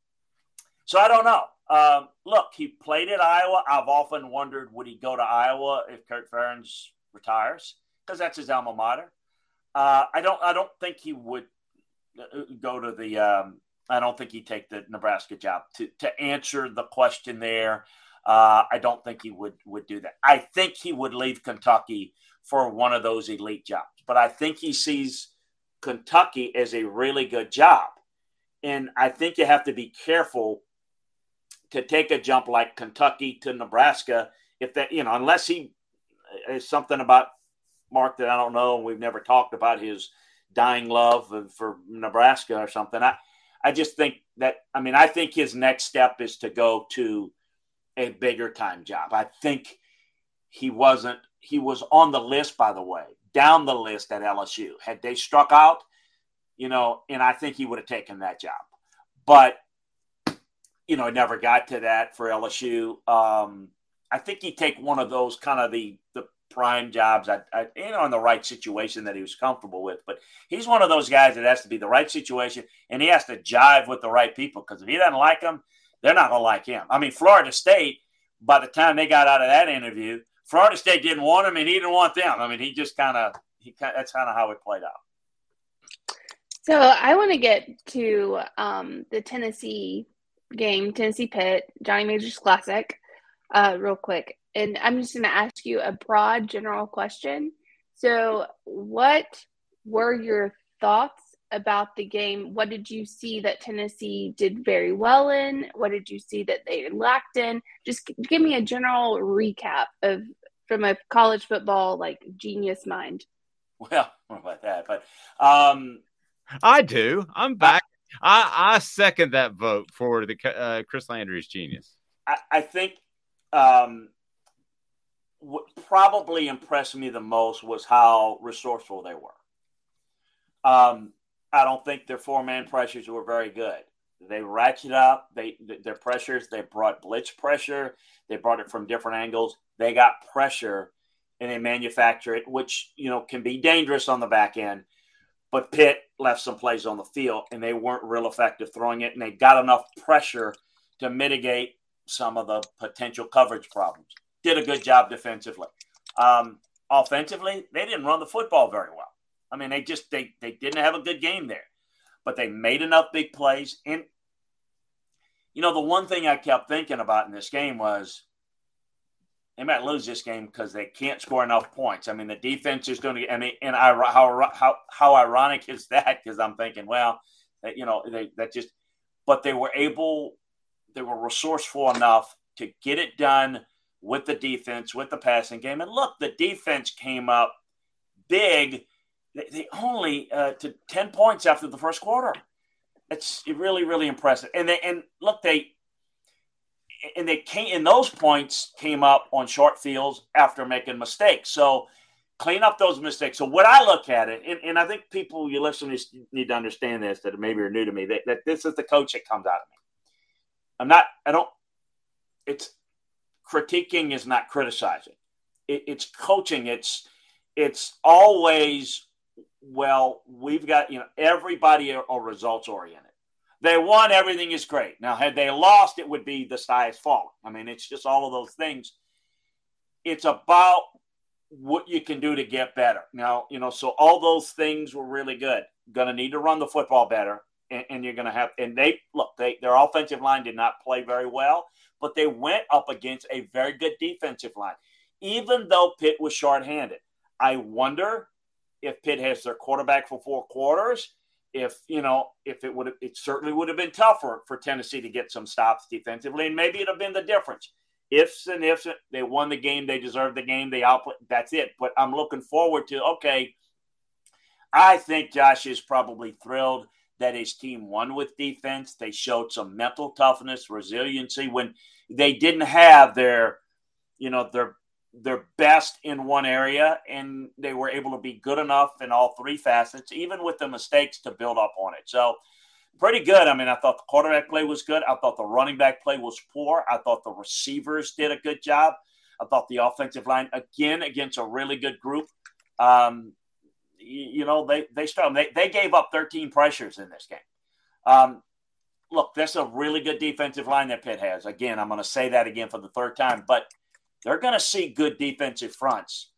so I don't know. Um, look, he played at Iowa. I've often wondered would he go to Iowa if Kirk Ferentz retires because that's his alma mater. Uh, I don't. I don't think he would uh, go to the. Um, I don't think he'd take the Nebraska job to to answer the question there. Uh, I don't think he would would do that. I think he would leave Kentucky for one of those elite jobs but I think he sees Kentucky as a really good job. And I think you have to be careful to take a jump like Kentucky to Nebraska if that, you know, unless he uh, is something about Mark that I don't know. and We've never talked about his dying love for Nebraska or something. I, I just think that, I mean, I think his next step is to go to a bigger time job. I think he wasn't, he was on the list, by the way, down the list at LSU. Had they struck out, you know, and I think he would have taken that job. But you know, never got to that for LSU. Um, I think he'd take one of those kind of the the prime jobs, I, I, you know, in the right situation that he was comfortable with. But he's one of those guys that has to be the right situation, and he has to jive with the right people because if he doesn't like them, they're not going to like him. I mean, Florida State, by the time they got out of that interview, Florida State didn't want him, and he didn't want them. I mean, he just kind of he that's kind of how it played out. So I want to get to um, the Tennessee game, Tennessee Pitt, Johnny Majors Classic, uh, real quick. And I'm just going to ask you a broad general question. So, what were your thoughts about the game? What did you see that Tennessee did very well in? What did you see that they lacked in? Just give me a general recap of from a college football like genius mind. Well, about that? But um, I do. I'm back. I, I second that vote for the uh, Chris Landry's genius. I, I think um, what probably impressed me the most was how resourceful they were. Um, I don't think their four man pressures were very good. They ratchet up they their pressures. They brought blitz pressure. They brought it from different angles. They got pressure and they manufacture it, which you know can be dangerous on the back end. But Pitt left some plays on the field and they weren't real effective throwing it, and they got enough pressure to mitigate some of the potential coverage problems. Did a good job defensively. Um, offensively, they didn't run the football very well. I mean, they just they they didn't have a good game there, but they made enough big plays. And you know, the one thing I kept thinking about in this game was they might lose this game because they can't score enough points. I mean, the defense is going to. I mean, and I how how how ironic is that? Because I'm thinking, well, you know, they that just, but they were able, they were resourceful enough to get it done with the defense, with the passing game. And look, the defense came up big. They, they only uh, to ten points after the first quarter. It's really really impressive. And they and look, they and they came and those points came up on short fields after making mistakes. So clean up those mistakes. So what I look at it, and, and I think people you listeners need to understand this that maybe are new to me that, that this is the coach that comes out of me. I'm not. I don't. It's critiquing is not criticizing. It, it's coaching. It's it's always well. We've got you know everybody are, are results oriented. They won, everything is great. Now, had they lost, it would be the sky falling. I mean, it's just all of those things. It's about what you can do to get better. Now, you know, so all those things were really good. Going to need to run the football better, and, and you're going to have. And they look, they their offensive line did not play very well, but they went up against a very good defensive line, even though Pitt was shorthanded. I wonder if Pitt has their quarterback for four quarters if you know if it would have it certainly would have been tougher for Tennessee to get some stops defensively, and maybe it'd have been the difference. Ifs and ifs, they won the game, they deserved the game, they output. That's it. But I'm looking forward to okay. I think Josh is probably thrilled that his team won with defense. They showed some mental toughness, resiliency when they didn't have their, you know, their their best in one area and they were able to be good enough in all three facets, even with the mistakes to build up on it. So, pretty good. I mean, I thought the quarterback play was good. I thought the running back play was poor. I thought the receivers did a good job. I thought the offensive line, again, against a really good group. Um, you, know, they, they started, they, they gave up 13 pressures in this game. Um, look, that's a really good defensive line that Pitt has. Again, I'm going to say that again for the third time, but they're going to see good defensive fronts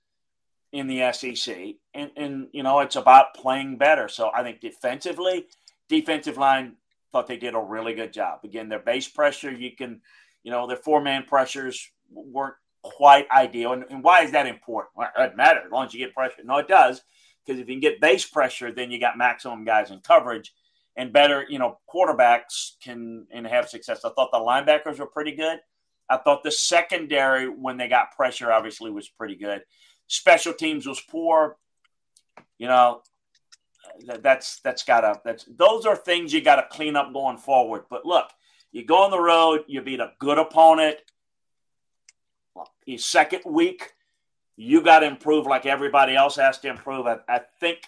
in the SEC. And, and, you know, it's about playing better. So I think defensively, defensive line thought they did a really good job. Again, their base pressure, you can, you know, their four man pressures weren't quite ideal. And, and why is that important? Well, it doesn't matter as long as you get pressure. No, it does. Because if you can get base pressure, then you got maximum guys in coverage and better, you know, quarterbacks can and have success. I thought the linebackers were pretty good. I thought the secondary, when they got pressure, obviously was pretty good. Special teams was poor. You know, that's that's got to that's those are things you got to clean up going forward. But look, you go on the road, you beat a good opponent. Second week, you got to improve like everybody else has to improve. I, I think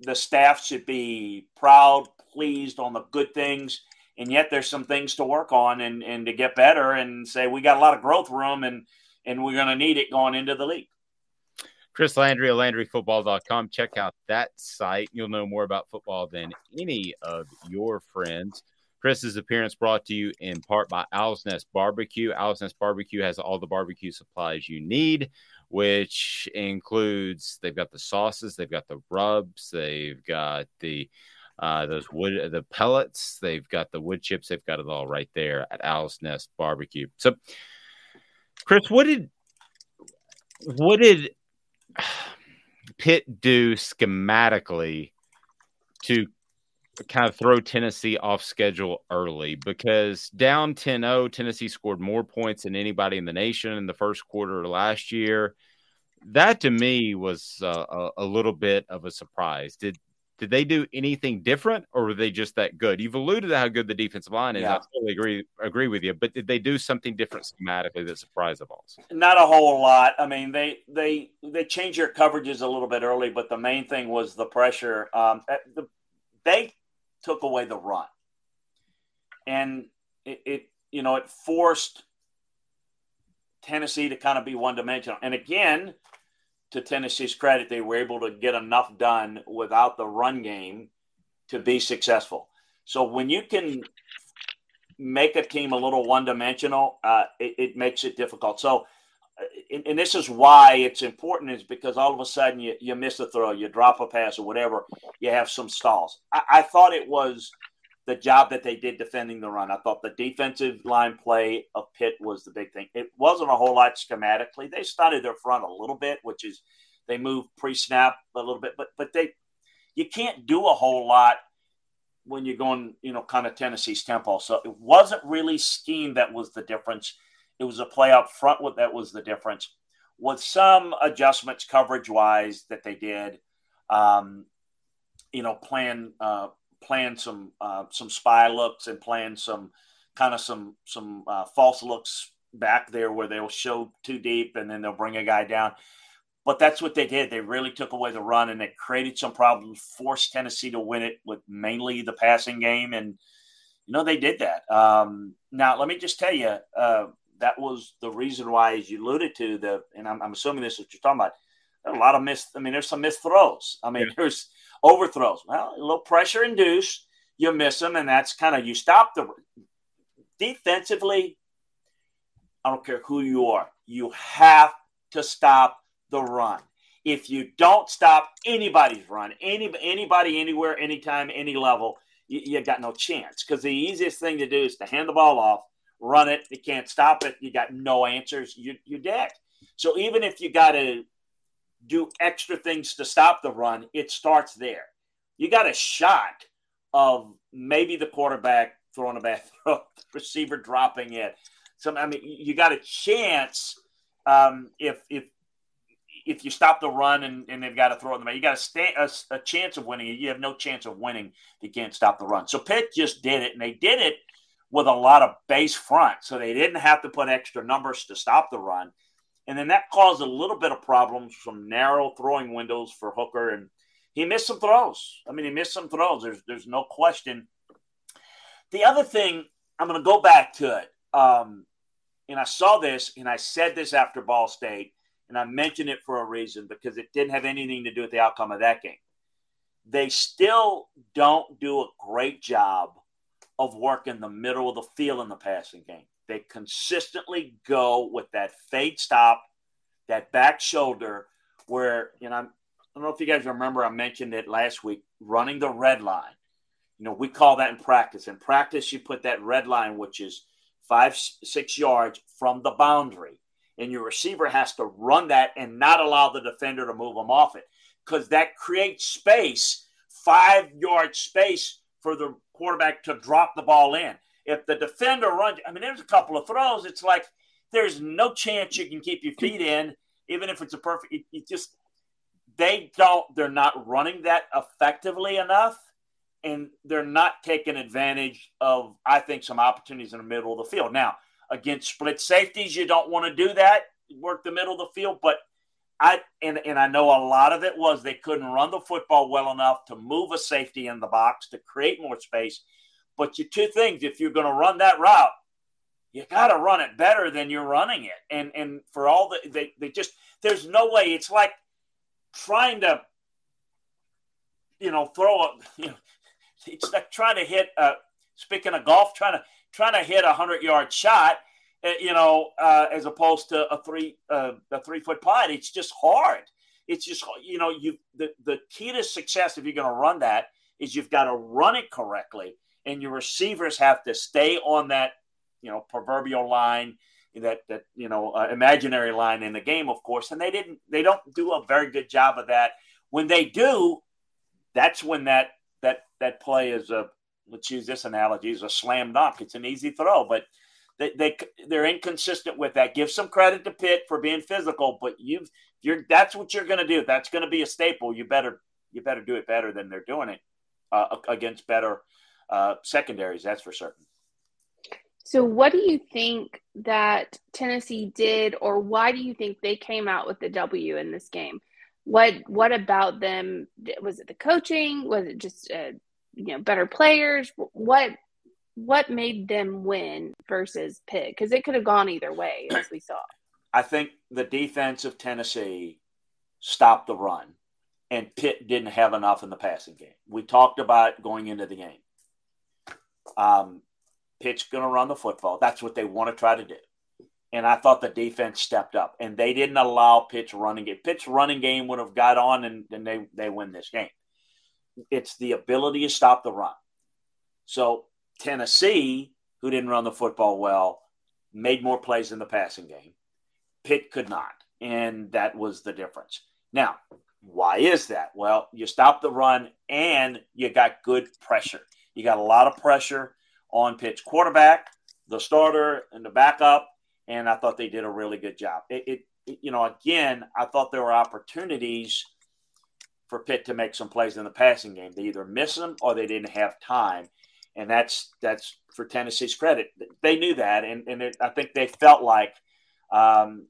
the staff should be proud, pleased on the good things and yet there's some things to work on and, and to get better and say we got a lot of growth room and and we're going to need it going into the league. Chris Landry of LandryFootball.com. Check out that site. You'll know more about football than any of your friends. Chris's appearance brought to you in part by Owl's Nest Barbecue. Owl's Nest Barbecue has all the barbecue supplies you need, which includes they've got the sauces, they've got the rubs, they've got the uh, those wood the pellets, they've got the wood chips, they've got it all right there at Owl's Nest Barbecue. So, Chris, what did what did Pitt do schematically to kind of throw Tennessee off schedule early because down 10 0, Tennessee scored more points than anybody in the nation in the first quarter last year. That to me was uh, a, a, little bit of a surprise. Did did they do anything different or were they just that good? You've alluded to how good the defensive line is. Yeah. I totally agree agree with you, but did they do something different schematically that surprised the Vols? Not a whole lot. I mean, they they they changed their coverages a little bit early, but the main thing was the pressure. Um, the, they took away the run. And it, it you know, it forced Tennessee to kind of be one dimensional. And again, to Tennessee's credit, they were able to get enough done without the run game to be successful. So when you can make a team a little one dimensional, uh, it, it, makes it difficult. So, and, and, this is why it's important, is because all of a sudden you, you miss a throw, you drop a pass or whatever, you have some stalls. I, I thought it was the job that they did defending the run. I thought the defensive line play of Pitt was the big thing. It wasn't a whole lot schematically. They studied their front a little bit, which is they moved pre-snap a little bit, but but they you can't do a whole lot when you're going, you know, kind of Tennessee's tempo. So it wasn't really scheme that was the difference. It was a play up front that was the difference. With some adjustments coverage wise that they did, um, you know, plan uh, plan some uh, some spy looks and plan some kind of some some uh, false looks back there where they'll show too deep and then they'll bring a guy down. But that's what they did. They really took away the run and it created some problems, forced Tennessee to win it with mainly the passing game. And, you know, they did that. Um, now, let me just tell you, uh, that was the reason why, as you alluded to, the and I'm, I'm assuming this is what you're talking about. a lot of missed. I mean, there's some missed throws. I mean, yeah. there's overthrows. Well, a little pressure induced, you miss them, and that's kind of you stop the defensively. I don't care who you are, you have to stop the run. If you don't stop anybody's run, any anybody, anywhere, anytime, any level, you, you got no chance. Because the easiest thing to do is to hand the ball off, run it. You can't stop it. You got no answers. You, you're dead. So even if you got to do extra things to stop the run, it starts there. You got a shot of maybe the quarterback throwing a bad throw, receiver dropping it. So I mean, you got a chance um, if if if you stop the run and, and they've got to throw it in the middle, you got a, a, a, chance of winning. You have no chance of winning you can't stop the run. So Pitt just did it, and they did it with a lot of base front, so they didn't have to put extra numbers to stop the run, and then that caused a little bit of problems from narrow throwing windows for Hooker, and he missed some throws. I mean, he missed some throws. There's there's no question. The other thing, I'm going to go back to it, um, and I saw this, and I said this after Ball State and I mention it for a reason because it didn't have anything to do with the outcome of that game. They still don't do a great job of working the middle of the field in the passing game. They consistently go with that fade stop, that back shoulder, where, you know, I don't know if you guys remember, I mentioned it last week, running the red line. You know, we call that in practice. In practice, you put that red line, which is five, six yards from the boundary and your receiver has to run that and not allow the defender to move them off it because that creates space, five yard space for the quarterback to drop the ball in. If the defender runs, I mean, there's a couple of throws. It's like there's no chance you can keep your feet in, even if it's a perfect. It, it just they don't. They're not running that effectively enough, and they're not taking advantage of. I think some opportunities in the middle of the field now against split safeties. You don't want to do that, work the middle of the field. But I and, and I know a lot of it was they couldn't run the football well enough to move a safety in the box to create more space. But you two things: if you're going to run that route, you got to run it better than you're running it. And and for all the they they just there's no way. It's like trying to you know throw a you know it's like trying to hit. a speaking of golf, trying to trying to hit a hundred yard shot. Uh, you know, uh, as opposed to a three uh, a three foot putt, it's just hard. It's just you know you the the key to success if you're going to run that is you've got to run it correctly, and your receivers have to stay on that you know proverbial line that that you know uh, imaginary line in the game, of course, and they didn't they don't do a very good job of that. When they do, that's when that that that play is a let's use this analogy is a slam dunk. It's an easy throw, but they, they they're inconsistent with that. Give some credit to Pitt for being physical, but you've you're that's what you're going to do. That's going to be a staple. You better you better do it better than they're doing it uh, against better uh, secondaries. That's for certain. So, what do you think that Tennessee did, or why do you think they came out with the W in this game? What What about them? Was it the coaching? Was it just uh, you know better players? What what made them win versus Pitt? Because it could have gone either way, as we saw. I think the defense of Tennessee stopped the run, and Pitt didn't have enough in the passing game. We talked about going into the game. Um, Pitt's going to run the football. That's what they want to try to do. And I thought the defense stepped up, and they didn't allow Pitt's running game. Pitt's running game would have got on, and, and they they win this game. It's the ability to stop the run. So Tennessee, who didn't run the football well, made more plays in the passing game. Pitt could not. And that was the difference. Now, why is that? Well, you stop the run and you got good pressure. You got a lot of pressure on Pitt's quarterback, the starter, and the backup. And I thought they did a really good job. It, it you know, again, I thought there were opportunities for Pitt to make some plays in the passing game. They either miss them or they didn't have time and that's that's for Tennessee's credit. They knew that, and and it, I think they felt like um,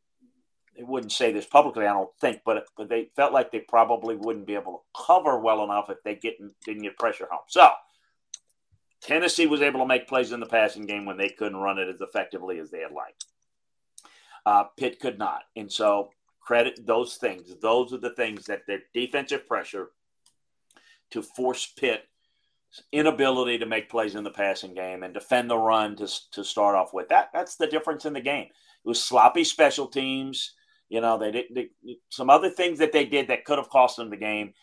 they wouldn't say this publicly, I don't think, but but they felt like they probably wouldn't be able to cover well enough if they get didn't get pressure home. So Tennessee was able to make plays in the passing game when they couldn't run it as effectively as they had liked. Uh, Pitt could not, and so credit those things. Those are the things that their defensive pressure to force Pitt inability to make plays in the passing game and defend the run to, to start off with. That that's the difference in the game. It was sloppy special teams. You know, they did they, some other things that they did that could have cost them the game.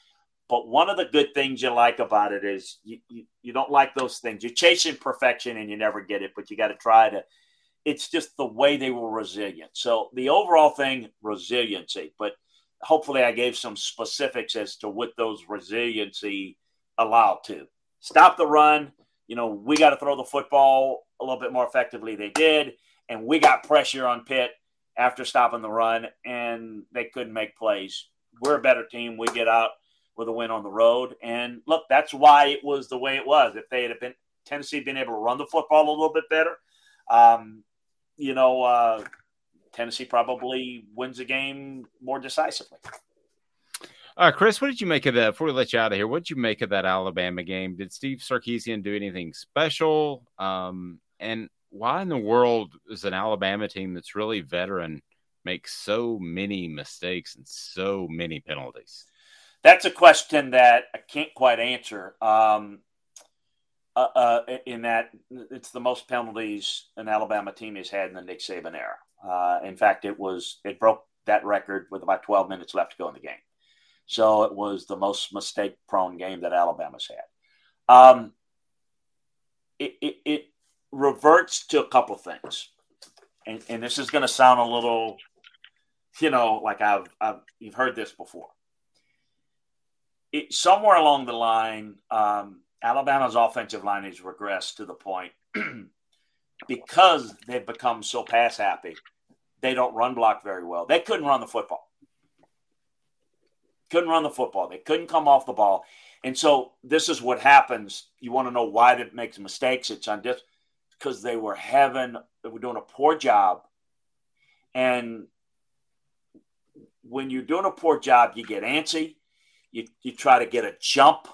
But one of the good things you like about it is you, you, you don't like those things. You're chasing perfection and you never get it, but you got to try to. It's just the way they were resilient. So the overall thing, resiliency. But hopefully, I gave some specifics as to what those resiliency allowed to stop the run. You know, we got to throw the football a little bit more effectively. They did, and we got pressure on Pitt after stopping the run, and they couldn't make plays. We're a better team. We get out with a win on the road, and look, that's why it was the way it was. If they had been Tennessee been able to run the football a little bit better, um, you know, uh, Tennessee probably wins the game more decisively. Uh, Chris, what did you make of that? Before we let you out of here, what did you make of that Alabama game? Did Steve Sarkisian do anything special? Um, and why in the world is an Alabama team that's really veteran make so many mistakes and so many penalties? That's a question that I can't quite answer. Um, uh, uh, in that it's the most penalties an Alabama team has had in the Nick Saban era. Uh, in fact, it was it broke that record with about 12 minutes left to go in the game. So it was the most mistake prone game that Alabama's had. Um, it, it, it, reverts to a couple things. And, and this is going to sound a little, you know, like I've, I've you've heard this before. It, somewhere along the line, um, Alabama's offensive line has regressed to the point because they've become so pass happy, they don't run block very well. They couldn't run the football couldn't run the football. They couldn't come off the ball. And so this is what happens. You want to know why it makes mistakes. It's on this because they were having they were doing a poor job. And when you're doing a poor job, you get antsy. You, you try to get a jump,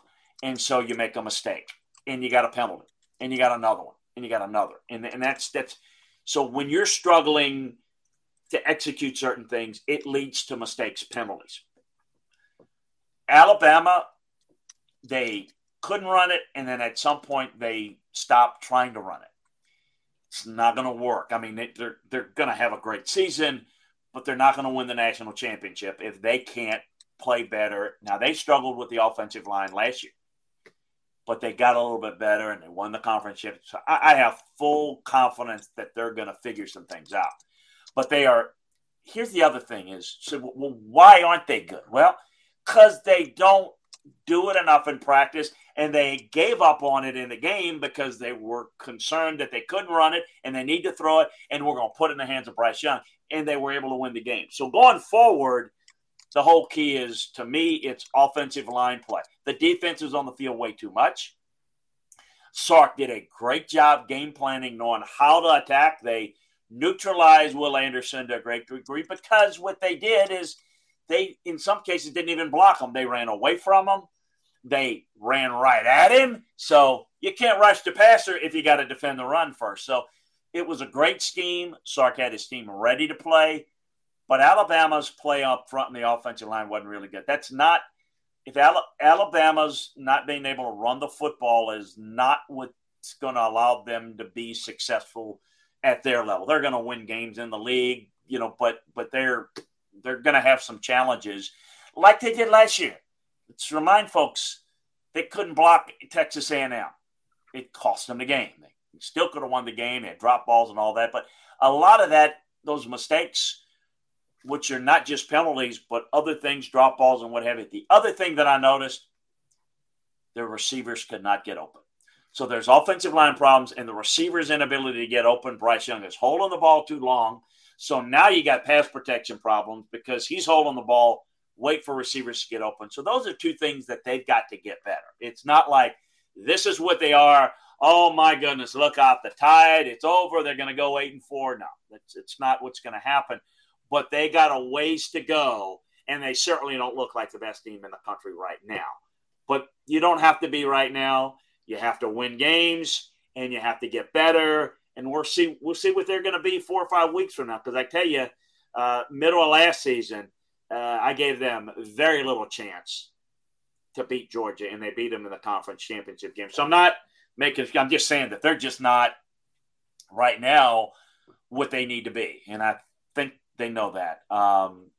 and so you make a mistake, and you got a penalty. and you got another one, and you got another, and and that's that's so when you're struggling to execute certain things, it leads to mistakes, penalties. Alabama, they couldn't run it, and then at some point they stopped trying to run it. It's not going to work. I mean, they, they're they're going to have a great season, but they're not going to win the national championship if they can't play better. Now they struggled with the offensive line last year, but they got a little bit better and they won the conference. So I, I have full confidence that they're going to figure some things out. But they are. Here's the other thing: is so well, why aren't they good? Well, because they don't do it enough in practice and they gave up on it in the game because they were concerned that they couldn't run it and they need to throw it and we're going to put it in the hands of Bryce Young and they were able to win the game. So going forward, the whole key is to me it's offensive line play. The defense is on the field way too much. Sark did a great job game planning, knowing how to attack. They neutralized Will Anderson to a great degree because what they did is they, in some cases, didn't even block him. They ran away from him. They ran right at him. So you can't rush the passer if you got to defend the run first. So it was a great scheme. Sark had his team ready to play, but Alabama's play up front in the offensive line wasn't really good. That's not if Alabama's not being able to run the football is not what's going to allow them to be successful at their level. They're going to win games in the league, you know, but but they're they're going to have some challenges like they did last year. Let's remind folks they couldn't block Texas A&M. It cost them the game. They still could have won the game. They had drop balls and all that, but a lot of that, those mistakes, which are not just penalties, but other things, drop balls and what have you. The other thing that I noticed, the receivers could not get open. So there's offensive line problems and the receivers' inability to get open. Bryce Young is holding the ball too long. So now you got pass protection problems because he's holding the ball, wait for receivers to get open. So those are two things that they've got to get better. It's not like this is what they are. Oh my goodness, look out the tide. It's over. They're going to go eight and four. No, it's, it's not what's going to happen. But they got a ways to go, and they certainly don't look like the best team in the country right now. But you don't have to be right now. You have to win games, and you have to get better and we'll see we'll see what they're going to be four or five weeks from now. Because I tell you, uh, middle of last season, uh, I gave them very little chance to beat Georgia, and they beat them in the conference championship game. So I'm not making. I'm just saying that they're just not right now what they need to be, and I think they know that. Um,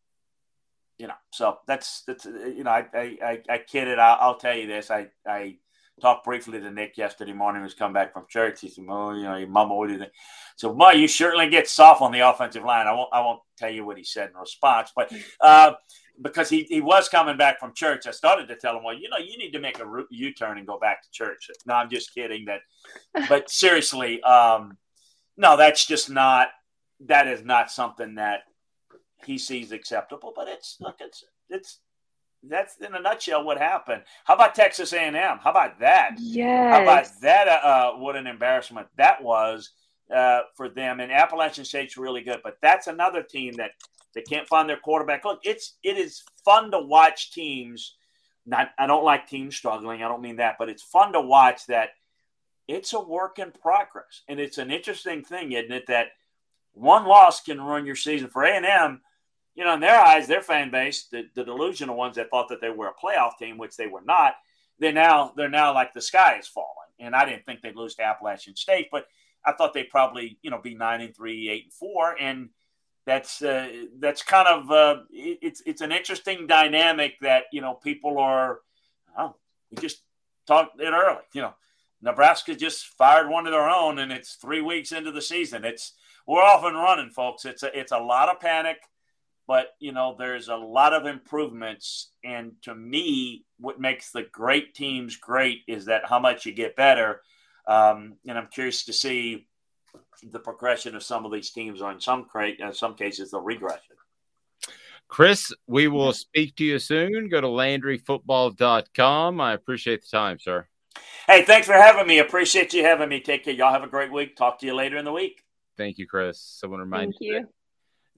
you know, so that's that's you know, I I, I kid it. I'll, I'll tell you this. I I talked briefly to Nick yesterday morning. He was coming back from church. He said, "Oh, you know, your mama, what do you think?" So, Ma, you certainly get soft on the offensive line. I won't, I won't tell you what he said in response, but uh, because he, he was coming back from church, I started to tell him, "Well, you know, you need to make a U turn and go back to church." No, I'm just kidding. That, but seriously, um, no, that's just not. That is not something that he sees acceptable. But it's look, it's it's that's in a nutshell what happened. How about Texas A&M? How about that? Yeah. How about that? Uh, uh, what an embarrassment that was uh, for them. And Appalachian State's really good, but that's another team that they can't find their quarterback. Look, it's it is fun to watch teams. Not I don't like teams struggling. I don't mean that, but it's fun to watch that. It's a work in progress, and it's an interesting thing, isn't it? That one loss can ruin your season for A and M you know, in their eyes, their fan base, the, the delusional ones that thought that they were a playoff team, which they were not, they're now they're now like the sky is falling. And I didn't think they'd lose to Appalachian State, but I thought they'd probably you know be nine and three, eight and four, and that's uh, that's kind of uh, it's it's an interesting dynamic that you know people are. Oh, we just talked it early. You know, Nebraska just fired one of their own, and it's three weeks into the season. It's we're off and running, folks. It's a it's a lot of panic but you know there's a lot of improvements. And to me what makes the great teams great is that how much you get better. Um, and i'm curious to see the progression of some of these teams on some crate, in some cases the regression. Chris we will speak to you soon. Go to landryfootball.com i appreciate the time sir. Hey thanks for having me. Appreciate you having me. Take care. Y'all have a great week. Talk to you later in the week thank you chris someone remind Thank you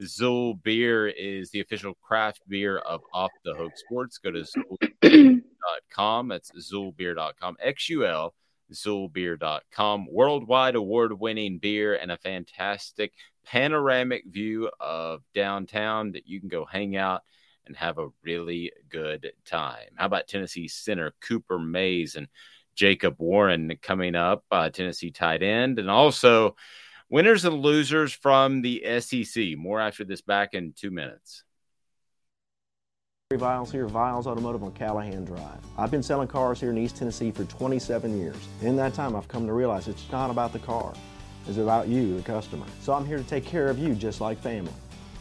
Xul Beer is the official craft beer of Off the Hook Sports. Go to xul.com. That's xulbeer.com. X U L zulbeer.com. Worldwide award winning beer and a fantastic panoramic view of downtown that you can go hang out and have a really good time. How about Tennessee center Cooper Mays and Jacob Warren coming up, uh, Tennessee tight end, and also winners and losers from the SEC. More after this back in two minutes. Viles here, Viles Automotive on Callahan Drive. I've been selling cars here in East Tennessee for 27 years. In that time, I've come to realize it's not about the car. It's about you, the customer. So I'm here to take care of you just like family.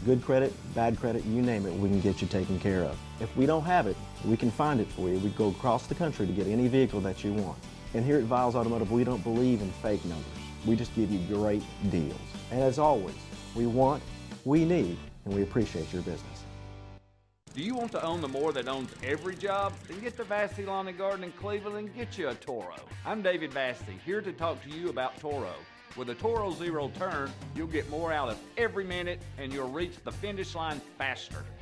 Good credit, bad credit, you name it, we can get you taken care of. If we don't have it, we can find it for you. We go across the country to get any vehicle that you want. And here at Viles Automotive, we don't believe in fake numbers. We just give you great deals. And as always, we want, we need, and we appreciate your business. Do you want to own the more that owns every job? Then get to Vassy Lawn and Garden in Cleveland and get you a Toro. I'm David Vassy, here to talk to you about Toro. With a Toro Zero Turn, you'll get more out of every minute and you'll reach the finish line faster.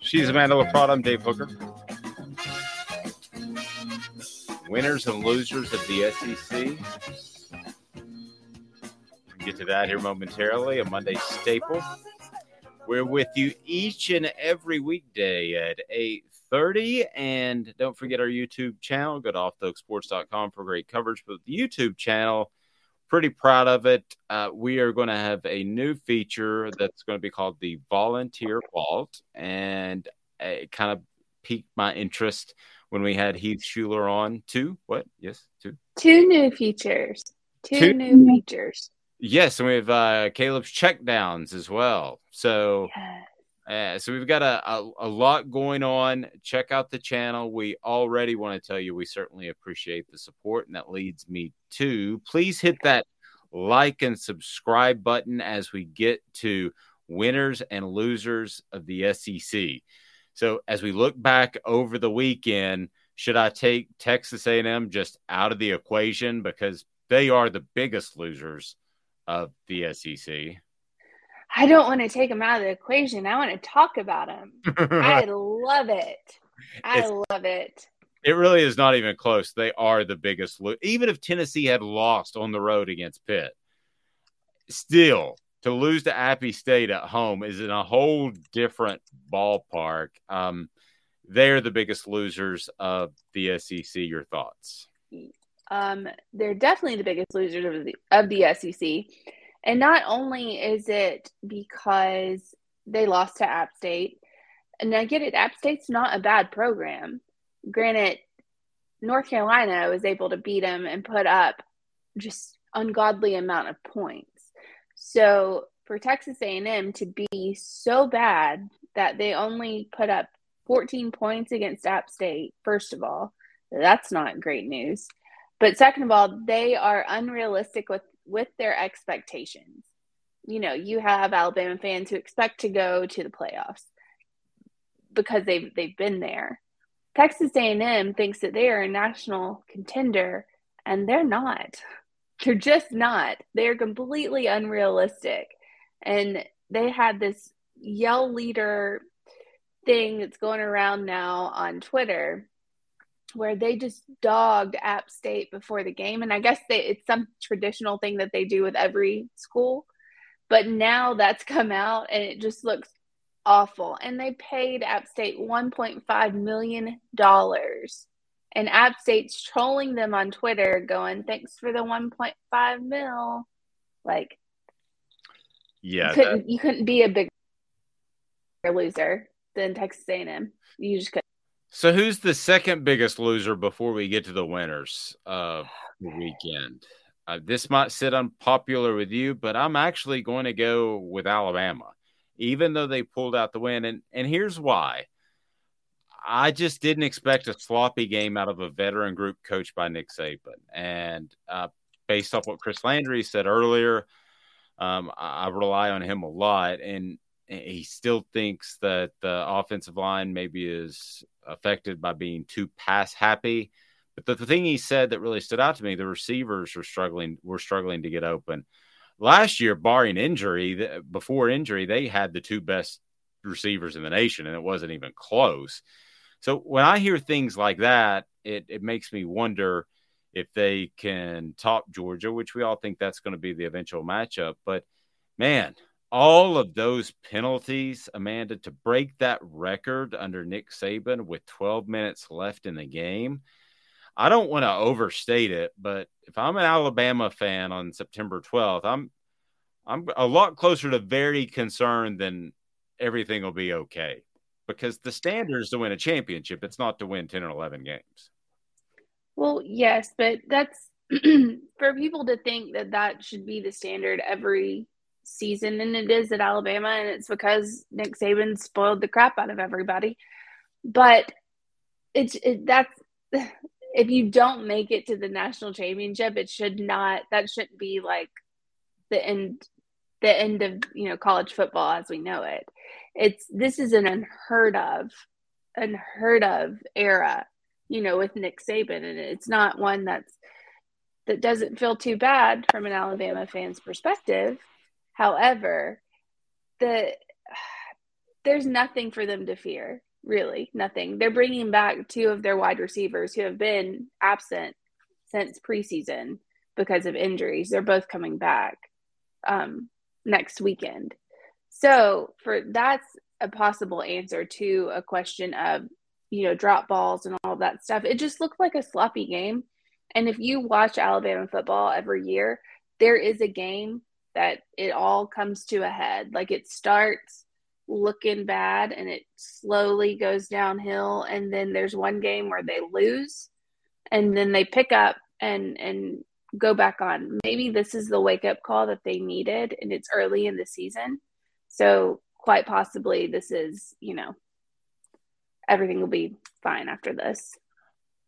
She's Amanda LaFratta. I'm Dave Hooker. Winners and losers of the SEC. We'll get to that here momentarily. A Monday staple. We're with you each and every weekday at 8.30. And don't forget our YouTube channel. Go to offthehooksports.com for great coverage. But the YouTube channel, pretty proud of it. Uh, we are going to have a new feature that's going to be called the Volunteer Vault. And it kind of piqued my interest when we had Heath Shuler on. Two? What? Yes, two. Two new features. Two, Two? new features. Yes, and we have uh, Caleb's checkdowns as well. So, uh, so we've got a, a, a lot going on. Check out the channel. We already want to tell you we certainly appreciate the support, and that leads me to please hit that like and subscribe button as we get to winners and losers of the SEC. So, as we look back over the weekend, should I take Texas A&M just out of the equation because they are the biggest losers of the SEC? I don't want to take them out of the equation. I want to talk about them. I love it. I It's- love it. It really is not even close. They are the biggest. Lo- even if Tennessee had lost on the road against Pitt, still to lose to Appy State at home is in a whole different ballpark. Um, they're the biggest losers of the SEC. Your thoughts? Um, they're definitely the biggest losers of the of the SEC, and not only is it because they lost to App State, and I get it, App State's not a bad program. Granted, North Carolina was able to beat them and put up just ungodly amount of points. So for Texas A&M to be so bad that they only put up 14 points against App State, first of all, that's not great news. But second of all, they are unrealistic with with their expectations. You know, you have Alabama fans who expect to go to the playoffs because they've they've been there. Texas A&M thinks that they are a national contender, and they're not. They're just not. They're completely unrealistic. And they had this yell leader thing that's going around now on Twitter where they just dogged App State before the game. And I guess they, it's some traditional thing that they do with every school. But now that's come out and it just looks awful. And they paid App State $1.5 million. And App State's trolling them on Twitter, going, thanks for the 1.5 mil. Like, yeah, you couldn't, that... you couldn't be a bigger loser than Texas A&M. You just couldn't. So, who's the second biggest loser before we get to the winners of the weekend? Uh, this might sit unpopular with you, but I'm actually going to go with Alabama, even though they pulled out the win. And and here's why. I just didn't expect a sloppy game out of a veteran group coached by Nick Saban. And uh, based off what Chris Landry said earlier, um, I, I rely on him a lot. And he still thinks that the offensive line maybe is affected by being too pass happy. But the, the thing he said that really stood out to me, the receivers are struggling, were struggling to get open. Last year, barring injury, before injury, they had the two best receivers in the nation, and it wasn't even close. So when I hear things like that, it, it makes me wonder if they can top Georgia, which we all think that's going to be the eventual matchup. But man, all of those penalties, Amanda, to break that record under Nick Saban with 12 minutes left in the game. I don't want to overstate it, but if I'm an Alabama fan on September 12th, I'm I'm a lot closer to very concerned than everything will be okay because the standard is to win a championship. It's not to win 10 or 11 games. Well, yes, but that's for people to think that that should be the standard every season and it is at Alabama and it's because Nick Saban spoiled the crap out of everybody. But it's it, that's if you don't make it to the national championship, it should not that shouldn't be like the end the end of, you know, college football as we know it. It's this is an unheard of unheard of era, you know, with Nick Saban and it's not one that's that doesn't feel too bad from an Alabama fan's perspective However, the there's nothing for them to fear, really, nothing. They're bringing back two of their wide receivers who have been absent since preseason because of injuries. They're both coming back um, next weekend. So, for that's a possible answer to a question of, you know, drop balls and all that stuff. It just looked like a sloppy game. And if you watch Alabama football every year, there is a game that it all comes to a head. Like it starts looking bad and it slowly goes downhill and then there's one game where they lose and then they pick up and and go back on. Maybe this is the wake up call that they needed and it's early in the season. So quite possibly this is, you know, everything will be fine after this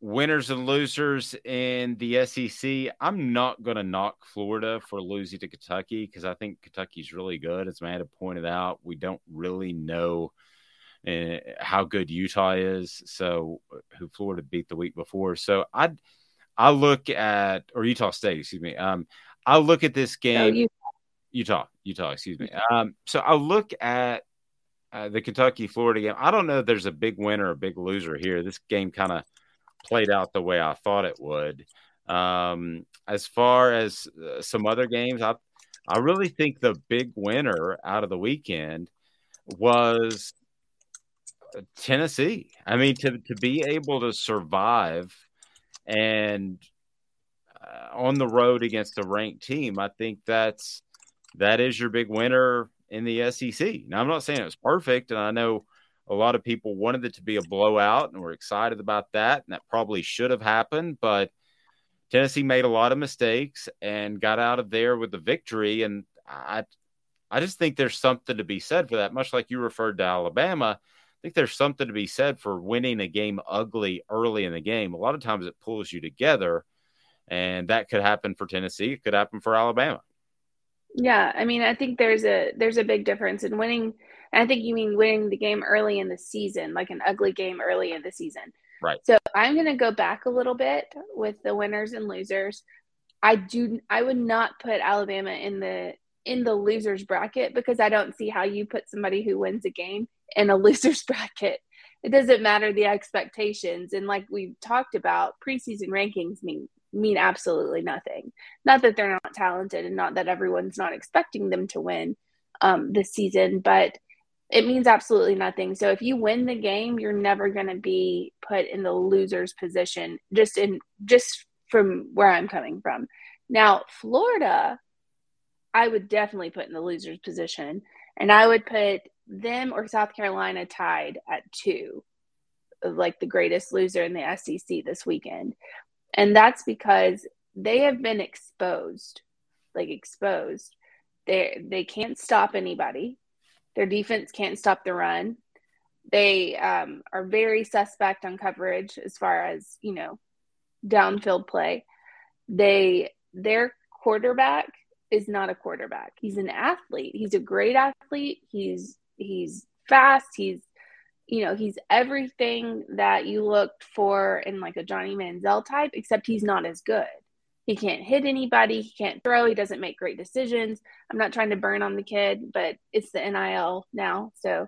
winners and losers in the SEC. I'm not going to knock Florida for losing to Kentucky because I think Kentucky's really good. As Amanda pointed out, we don't really know uh, how good Utah is. So, who Florida beat the week before. So, I I look at or Utah State, excuse me. Um, I look at this game. No, Utah. Utah, Utah, excuse me. Um, so I look at uh, the Kentucky Florida game. I don't know if there's a big winner or a big loser here. This game kind of played out the way I thought it would. Um, as far as uh, some other games, I I really think the big winner out of the weekend was Tennessee. I mean, to to be able to survive and uh, on the road against a ranked team, I think that's that is your big winner in the SEC. Now, I'm not saying it was perfect, and I know a lot of people wanted it to be a blowout and were excited about that. And that probably should have happened. But Tennessee made a lot of mistakes and got out of there with the victory. And I, I just think there's something to be said for that. Much like you referred to Alabama, I think there's something to be said for winning a game ugly early in the game. A lot of times it pulls you together. And that could happen for Tennessee. It could happen for Alabama. Yeah, I mean, I think there's a there's a big difference in winning. And I think you mean winning the game early in the season, like an ugly game early in the season. Right. So I'm going to go back a little bit with the winners and losers. I do. I would not put Alabama in the in the losers bracket because I don't see how you put somebody who wins a game in a losers bracket. It doesn't matter the expectations, and like we've talked about, preseason rankings mean mean absolutely nothing. Not that they're not talented, and not that everyone's not expecting them to win um, this season, but it means absolutely nothing. So if you win the game, you're never going to be put in the loser's position. Just in just from where I'm coming from. Now, Florida, I would definitely put in the loser's position, and I would put them or South Carolina tied at two, like the greatest loser in the SEC this weekend. And that's because they have been exposed, like exposed. They they can't stop anybody. Their defense can't stop the run. They um, are very suspect on coverage as far as you know downfield play. They their quarterback is not a quarterback. He's an athlete. He's a great athlete. He's he's fast. He's you know, he's everything that you looked for in like a Johnny Manziel type, except he's not as good. He can't hit anybody. He can't throw. He doesn't make great decisions. I'm not trying to burn on the kid, but it's the NIL now. So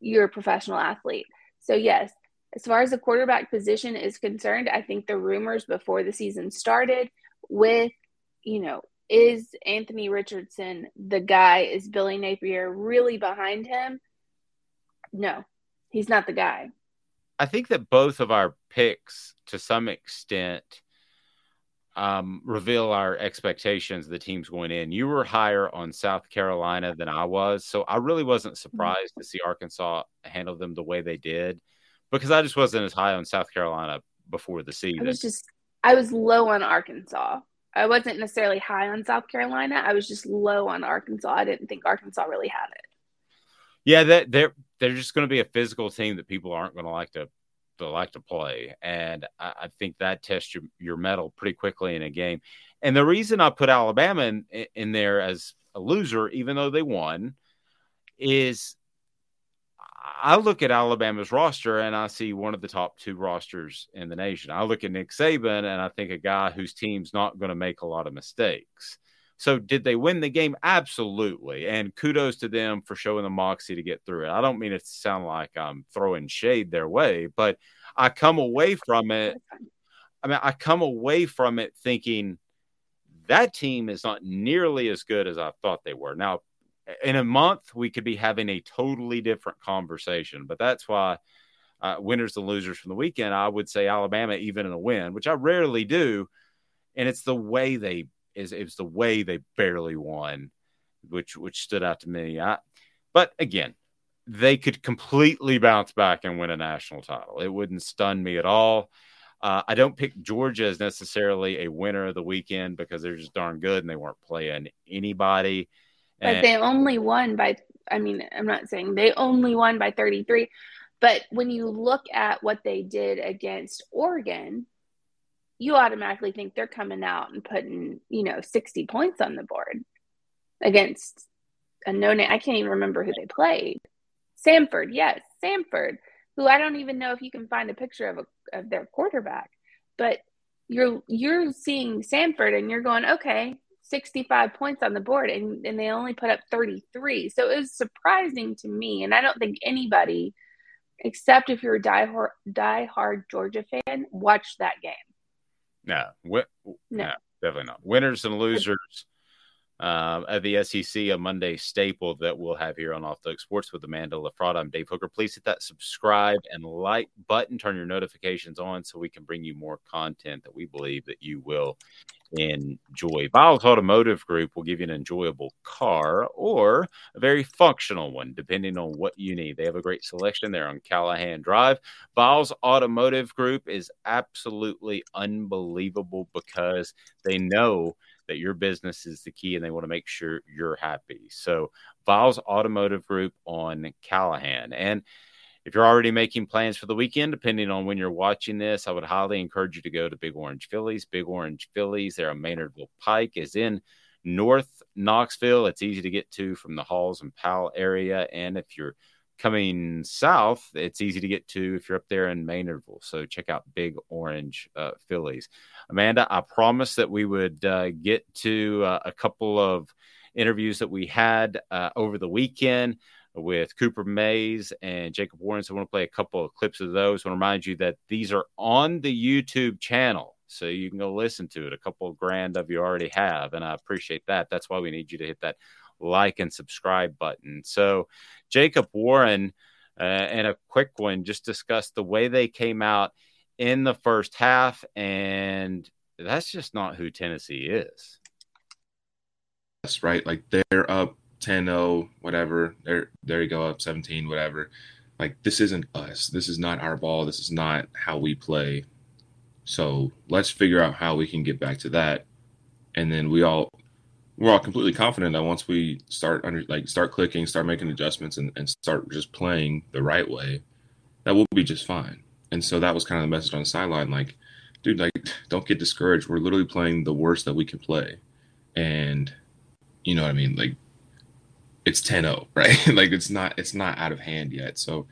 you're a professional athlete. So, yes, as far as the quarterback position is concerned, I think the rumors before the season started with, you know, is Anthony Richardson the guy? Is Billy Napier really behind him? No, he's not the guy. I think that both of our picks, to some extent, um, reveal our expectations the teams going in. You were higher on South Carolina than I was, so I really wasn't mm-hmm. surprised to see Arkansas handle them the way they did because I just wasn't as high on South Carolina before the season. I was just I was low on Arkansas. I wasn't necessarily high on South Carolina. I was just low on Arkansas. I didn't think Arkansas really had it. Yeah, that they're they're just going to be a physical team that people aren't going to like to to like to play, and I, I think that tests your your mettle pretty quickly in a game. And the reason I put Alabama in, in there as a loser, even though they won, is I look at Alabama's roster and I see one of the top two rosters in the nation. I look at Nick Saban and I think a guy whose team's not going to make a lot of mistakes. So, did they win the game? Absolutely. And kudos to them for showing the moxie to get through it. I don't mean it to sound like I'm throwing shade their way, but I come away from it. I mean, I come away from it thinking that team is not nearly as good as I thought they were. Now, in a month, we could be having a totally different conversation, but that's why uh, winners and losers from the weekend, I would say Alabama, even in a win, which I rarely do. And it's the way they is it was the way they barely won, which which stood out to me. I, but again, they could completely bounce back and win a national title. It wouldn't stun me at all. Uh, I don't pick Georgia as necessarily a winner of the weekend because they're just darn good and they weren't playing anybody. And, but they only won by, I mean, I'm not saying they only won by 33, but when you look at what they did against Oregon, you automatically think they're coming out and putting, you know, 60 points on the board against a no name. I can't even remember who they played. Samford, yes, Samford, who I don't even know if you can find a picture of a, of their quarterback. But you're you're seeing Samford and you're going, okay, 65 points on the board and, and they only put up 33. So it was surprising to me. And I don't think anybody, except if you're a die-hard, die-hard Georgia fan, watched that game. No, wi- no. no, definitely not. Winners and losers uh, of the SEC, a Monday staple that we'll have here on Off the Sports with Amanda LaFratta. I'm Dave Hooker. Please hit that subscribe and like button, turn your notifications on so we can bring you more content that we believe that you will enjoy. Viles Automotive Group will give you an enjoyable car or a very functional one, depending on what you need. They have a great selection there on Callahan Drive. Viles Automotive Group is absolutely unbelievable because they know – that your business is the key and they want to make sure you're happy. So, Viles Automotive Group on Callahan. And if you're already making plans for the weekend, depending on when you're watching this, I would highly encourage you to go to Big Orange Phillies. Big Orange Phillies, they're on Maynardville Pike, is in North Knoxville. It's easy to get to from the Halls and Powell area. And if you're coming south, it's easy to get to if you're up there in Maynardville. So check out Big Orange uh, Phillies. Amanda, I promised that we would uh, get to uh, a couple of interviews that we had uh, over the weekend with Cooper Mays and Jacob Warren. So I want to play a couple of clips of those. I want to remind you that these are on the YouTube channel. So you can go listen to it. A couple of grand of you already have. And I appreciate that. That's why we need you to hit that like and subscribe button. So Jacob Warren uh, and a quick one just discussed the way they came out in the first half. And that's just not who Tennessee is. That's right. Like they're up 10-0, whatever. There, there you go, up 17, whatever. Like this isn't us. This is not our ball. This is not how we play. So let's figure out how we can get back to that. And then we all we're all completely confident that once we start under like start clicking, start making adjustments and, and start just playing the right way, that will be just fine. And so that was kind of the message on the sideline, like, dude, like don't get discouraged. We're literally playing the worst that we can play. And you know what I mean? Like it's 10-0 right like it's not it's not out of hand yet so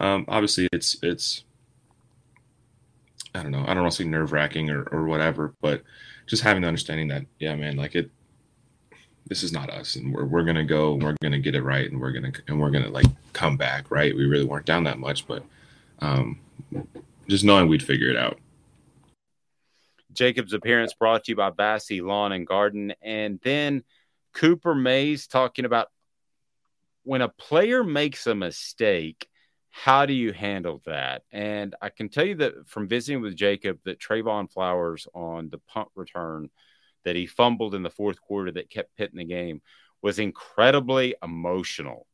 um, obviously it's it's i don't know i don't want to say nerve-wracking or, or whatever but just having the understanding that yeah man like it this is not us and we're, we're gonna go and we're gonna get it right and we're gonna and we're gonna like come back right we really weren't down that much but um just knowing we'd figure it out jacob's appearance brought to you by Vassy lawn and garden and then cooper mays talking about when a player makes a mistake, how do you handle that? And I can tell you that from visiting with Jacob, that Trevon Flowers on the punt return that he fumbled in the fourth quarter that kept Pitt in the game was incredibly emotional.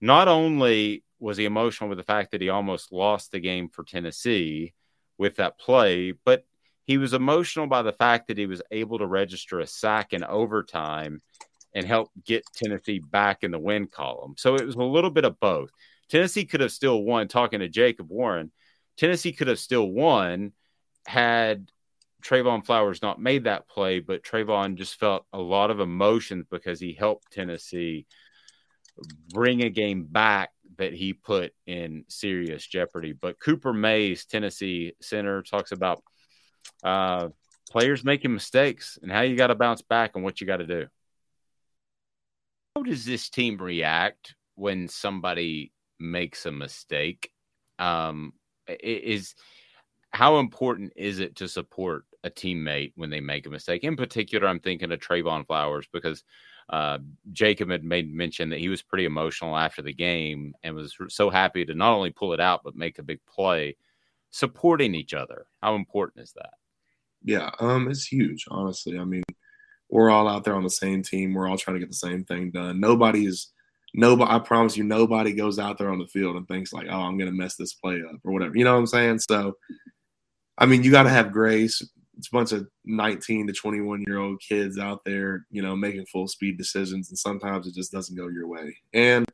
Not only was he emotional with the fact that he almost lost the game for Tennessee with that play, but he was emotional by the fact that he was able to register a sack in overtime and help get Tennessee back in the win column. So it was a little bit of both. Tennessee could have still won, talking to Jacob Warren. Tennessee could have still won had Trevon Flowers not made that play, but Trevon just felt a lot of emotions because he helped Tennessee bring a game back that he put in serious jeopardy. But Cooper Mays, Tennessee center, talks about uh, players making mistakes and how you got to bounce back and what you got to do. How does this team react when somebody makes a mistake? Um, is how important is it to support a teammate when they make a mistake? In particular, I'm thinking of Trevon Flowers because uh, Jacob had made mention that he was pretty emotional after the game and was so happy to not only pull it out but make a big play. Supporting each other, how important is that? Yeah, um, it's huge. Honestly, I mean, we're all out there on the same team. We're all trying to get the same thing done. Nobody is nobody I promise you nobody goes out there on the field and thinks like, "Oh, I'm going to mess this play up" or whatever. You know what I'm saying? So I mean, you got to have grace. It's a bunch of 19 to 21 year old kids out there, you know, making full speed decisions and sometimes it just doesn't go your way. And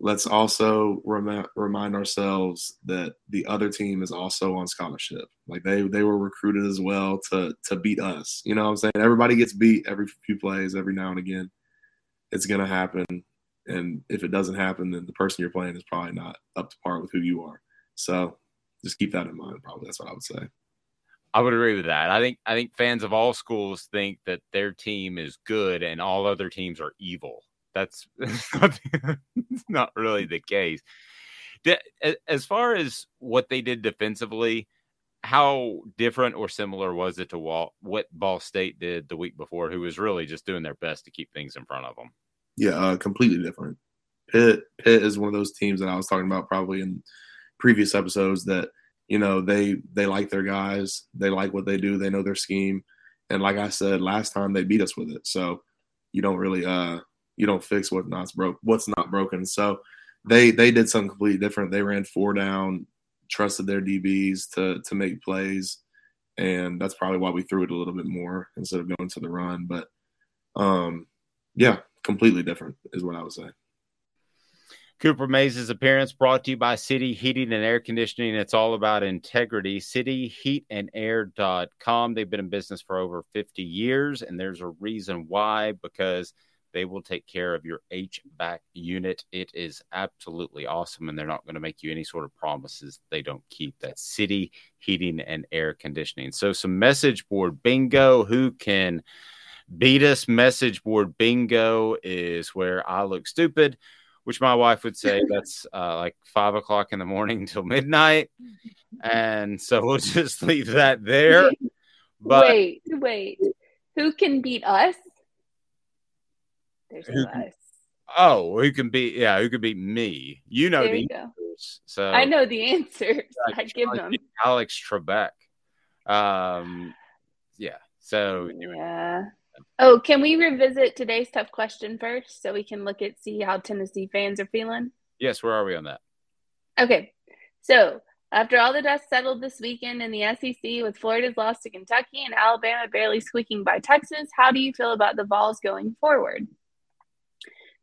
let's also rem- remind ourselves that the other team is also on scholarship. Like they they were recruited as well to to beat us. You know what I'm saying? Everybody gets beat every few plays, every now and again. It's gonna happen. And if it doesn't happen, then the person you're playing is probably not up to par with who you are. So just keep that in mind. Probably that's what I would say. I would agree with that. I think I think fans of all schools think that their team is good and all other teams are evil. That's not, not really the case. As far as what they did defensively, how different or similar was it to what Ball State did the week before, who was really just doing their best to keep things in front of them? Yeah, uh, completely different. Pitt, Pitt is one of those teams that I was talking about probably in previous episodes that you know they they like their guys, they like what they do, they know their scheme, and like I said last time, they beat us with it. So you don't really uh you don't fix what's not broke what's not broken. So they they did something completely different. They ran four down, trusted their DBs to to make plays, and that's probably why we threw it a little bit more instead of going to the run. But um, yeah, completely different is what I would say. Cooper Mays' appearance brought to you by City Heating and Air Conditioning. It's all about integrity. CityHeatandAir.com. They've been in business for over 50 years, and there's a reason why because They will take care of your HVAC unit. It is absolutely awesome, and they're not going to make you any sort of promises they don't keep. That's City Heating and Air Conditioning. So, some message board bingo. Who can beat us? Message board bingo is where I look stupid, which my wife would say that's uh, like five o'clock in the morning till midnight. And so we'll just leave that there. But wait, wait. Who can beat us? There's Who no us. oh, who can beat? Yeah, who can beat me? You know There the you go. answers. So I know the answers. like, I give them. Alex Trebek. Um, yeah. So anyway. Yeah. Oh, can we revisit today's tough question first so we can look at see how Tennessee fans are feeling? yes, where are we on that? Okay. So after all the dust settled this weekend in the SEC with Florida's loss to Kentucky and Alabama barely squeaking by Texas, how do you feel about the Vols going forward?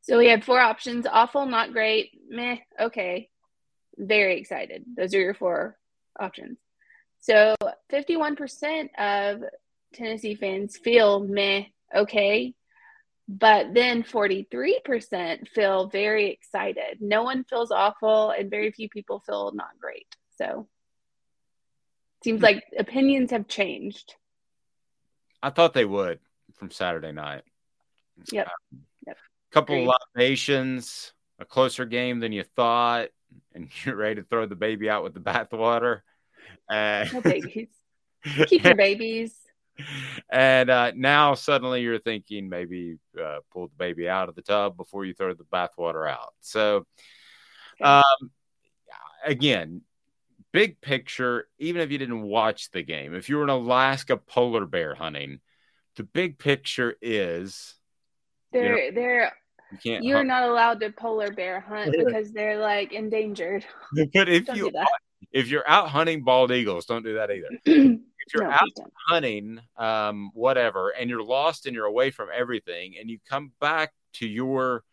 So we had four options awful, not great, meh, okay, very excited. Those are your four options. So 51% of Tennessee fans feel meh, okay, but then 43% feel very excited. No one feels awful, and very few people feel not great. So seems like opinions have changed. I thought they would from Saturday night. Yep. Yep. couple Agreed. of libations, a closer game than you thought, and you're ready to throw the baby out with the bathwater. Uh, No babies. Keep your babies. And uh, now suddenly you're thinking maybe uh, pull the baby out of the tub before you throw the bathwater out. So, um, again, big picture, even if you didn't watch the game, if you were in Alaska polar bear hunting, the big picture is They're they're you you're hunt- not allowed to polar bear hunt because they're like endangered. but if Don't you if you're out hunting bald eagles, don't do that either. if you're No, out hunting, um, whatever, and you're lost and you're away from everything, and you come back to your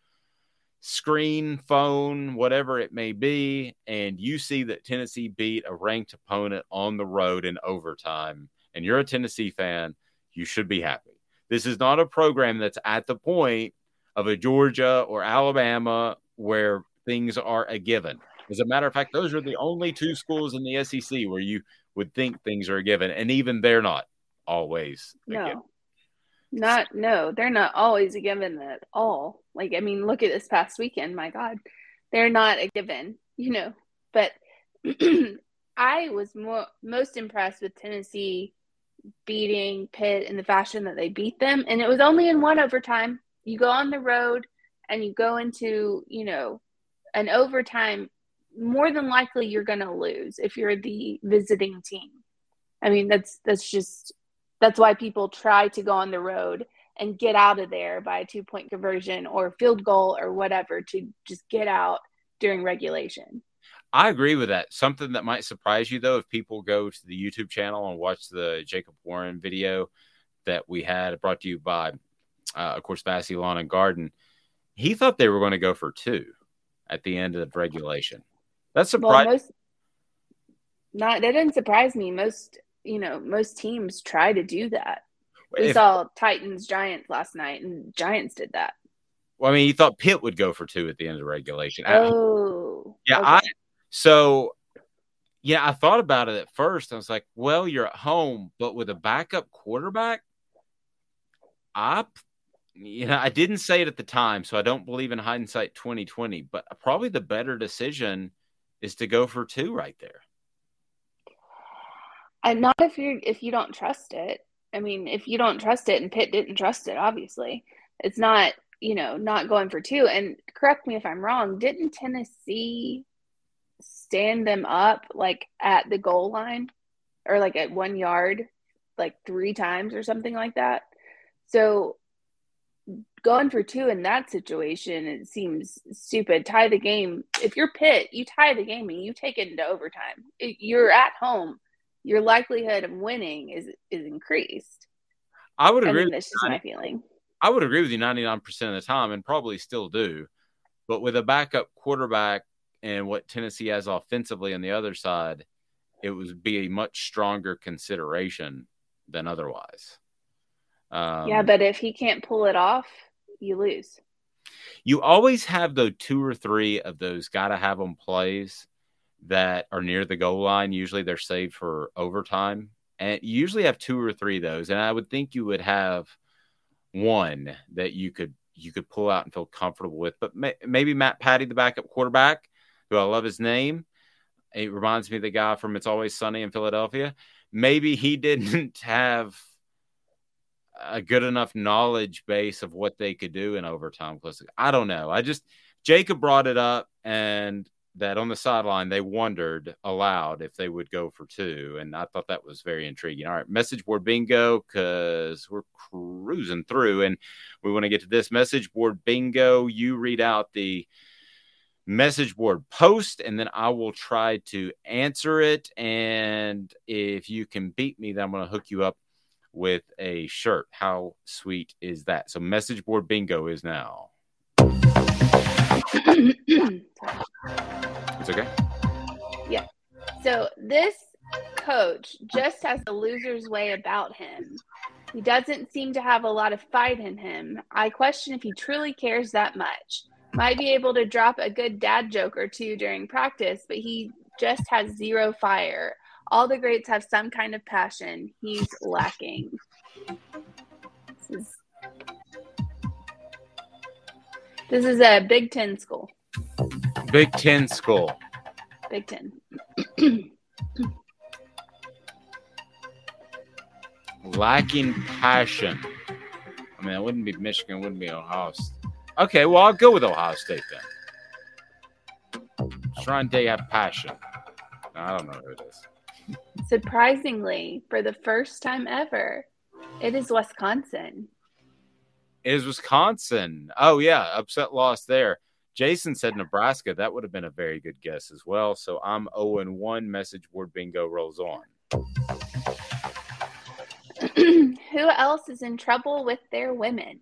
screen, phone, whatever it may be, and you see that Tennessee beat a ranked opponent on the road in overtime, and you're a Tennessee fan, you should be happy. This is not a program that's at the point of a Georgia or Alabama where things are a given. As a matter of fact, those are the only two schools in the SEC where you would think things are a given, and even they're not always. a given. No. Not no, they're not always a given at all. Like I mean, look at this past weekend, my God. They're not a given, you know. But I was more most impressed with Tennessee beating Pitt in the fashion that they beat them. And it was only in one overtime. You go on the road and you go into, you know, an overtime, more than likely you're gonna lose if you're the visiting team. I mean, that's that's just that's why people try to go on the road and get out of there by a two point conversion or field goal or whatever to just get out during regulation. I agree with that. Something that might surprise you, though, if people go to the YouTube channel and watch the Jacob Warren video that we had brought to you by, uh, of course, Vassy Lawn and Garden, he thought they were going to go for two at the end of regulation. That's Well, surprising. most not that didn't surprise me. Most you know, most teams try to do that. We If- saw Titans Giants last night, and Giants did that. well, I mean, you thought Pitt would go for two at the end of regulation. Oh, Yeah, okay. I so yeah, I thought about it at first. I was like, well, you're at home, but with a backup quarterback, I you know, I didn't say it at the time, so I don't believe in hindsight 2020, but probably the better decision is to go for two right there. And not if you if you don't trust it. I mean, if you don't trust it, and Pitt didn't trust it, obviously, it's not you know not going for two. And correct me if I'm wrong. Didn't Tennessee stand them up like at the goal line or like at one yard, like three times or something like that? So going for two in that situation, it seems stupid. Tie the game. If you're Pitt, you tie the game and you take it into overtime. It- You're at home. Your likelihood of winning is is increased. I would agree. that's just my feeling. I would agree with you 99% of the time and probably still do. But with a backup quarterback and what Tennessee has offensively on the other side, it would be a much stronger consideration than otherwise. Um, yeah, but if he can't pull it off, you lose. You always have the two or three of those gotta have them plays that are near the goal line. Usually they're saved for overtime. And you usually have two or three of those. And I would think you would have one that you could you could pull out and feel comfortable with. But may, maybe Matt Patti, the backup quarterback, who I love his name. It reminds me of the guy from It's Always Sunny in Philadelphia. Maybe he didn't have a good enough knowledge base of what they could do in overtime. I don't know. I just Jacob brought it up, and that on the sideline they wondered aloud if they would go for two, and I thought that was very intriguing. All right, message board bingo because we're cruising through, and we want to get to this message board bingo. You read out the message board post and then I will try to answer it. And if you can beat me, then I'm going to hook you up with a shirt. How sweet is that? So, message board bingo is now. it's okay. Yeah. So, this coach just has a loser's way about him. He doesn't seem to have a lot of fight in him. I question if he truly cares that much. Might be able to drop a good dad joke or two during practice, but he just has zero fire. All the greats have some kind of passion. He's lacking. This is, this is a Big Ten school. Big Ten school. Big Ten. Lacking passion. I mean, it wouldn't be Michigan, it wouldn't be Ohio State. Okay, well, I'll go with Ohio State then. Shrine Day have passion. I don't know who it is. Surprisingly, for the first time ever, it is Wisconsin. It is Wisconsin. Oh, yeah. Upset loss there. Jason said Nebraska. That would have been a very good guess as well. So I'm 0 and 1. Message board bingo rolls on. Who else is in trouble with their women?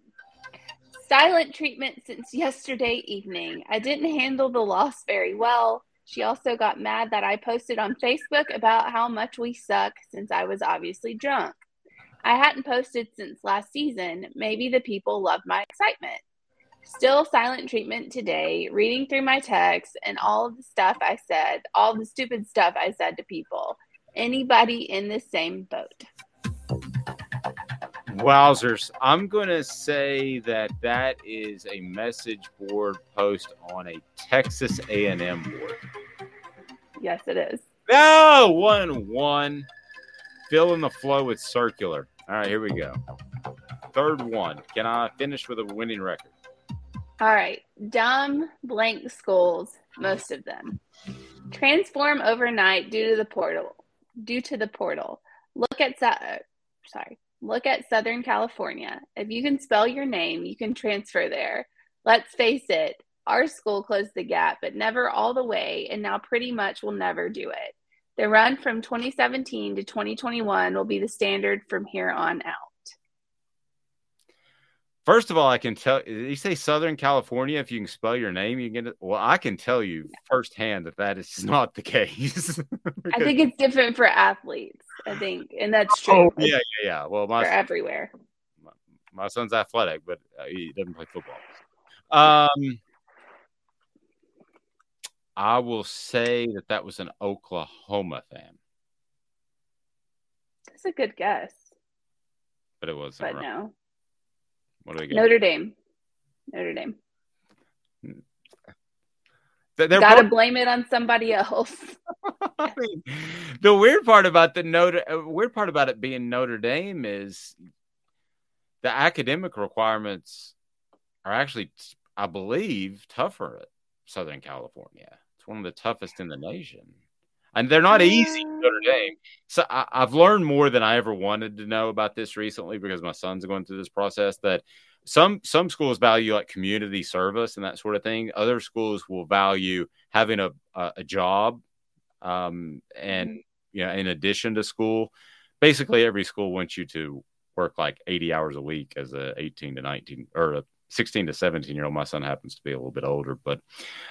Silent treatment since yesterday evening. I didn't handle the loss very well. She also got mad that I posted on Facebook about how much we suck since I was obviously drunk. I hadn't posted since last season. Maybe the people loved my excitement. Still silent treatment today, reading through my texts and all of the stuff I said, all the stupid stuff I said to people. Anybody in the same boat? Wowzers. I'm going to say that that is a message board post on a Texas A&M board. Yes, it is. No, one one. Fill in the flow with circular. All right, here we go. Third one. Can I finish with a winning record? All right. Dumb blank schools, most of them. Transform overnight due to the portal. Due to the portal. Look at uh, sorry. Look at Southern California. If you can spell your name, you can transfer there. Let's face it, our school closed the gap, but never all the way, and now pretty much will never do it. The run from 2017 to 2021 will be the standard from here on out. First of all, I can tell you say Southern California. If you can spell your name, you get it. Well, I can tell you firsthand that that is not the case. I think it's different for athletes. I think, and that's true. Oh, yeah, yeah, yeah. Well, my for everywhere. My, my, son's athletic, but uh, he doesn't play football. Um, I will say that that was an Oklahoma fan. That's a good guess. But it wasn't. But right. no. What do we get? Notre Dame. Notre Dame. They're Gotta blame it on somebody else. I mean, the weird part about the Notre uh, weird part about it being Notre Dame is the academic requirements are actually, I believe, tougher at Southern California. One of the toughest in the nation, and they're not easy. Notre Dame. So I, I've learned more than I ever wanted to know about this recently because my son's going through this process. That some some schools value like community service and that sort of thing. Other schools will value having a a, a job, um, and you know, in addition to school. Basically, every school wants you to work like 80 hours a week as a 18 to 19 or a 16 to 17 year old. My son happens to be a little bit older, but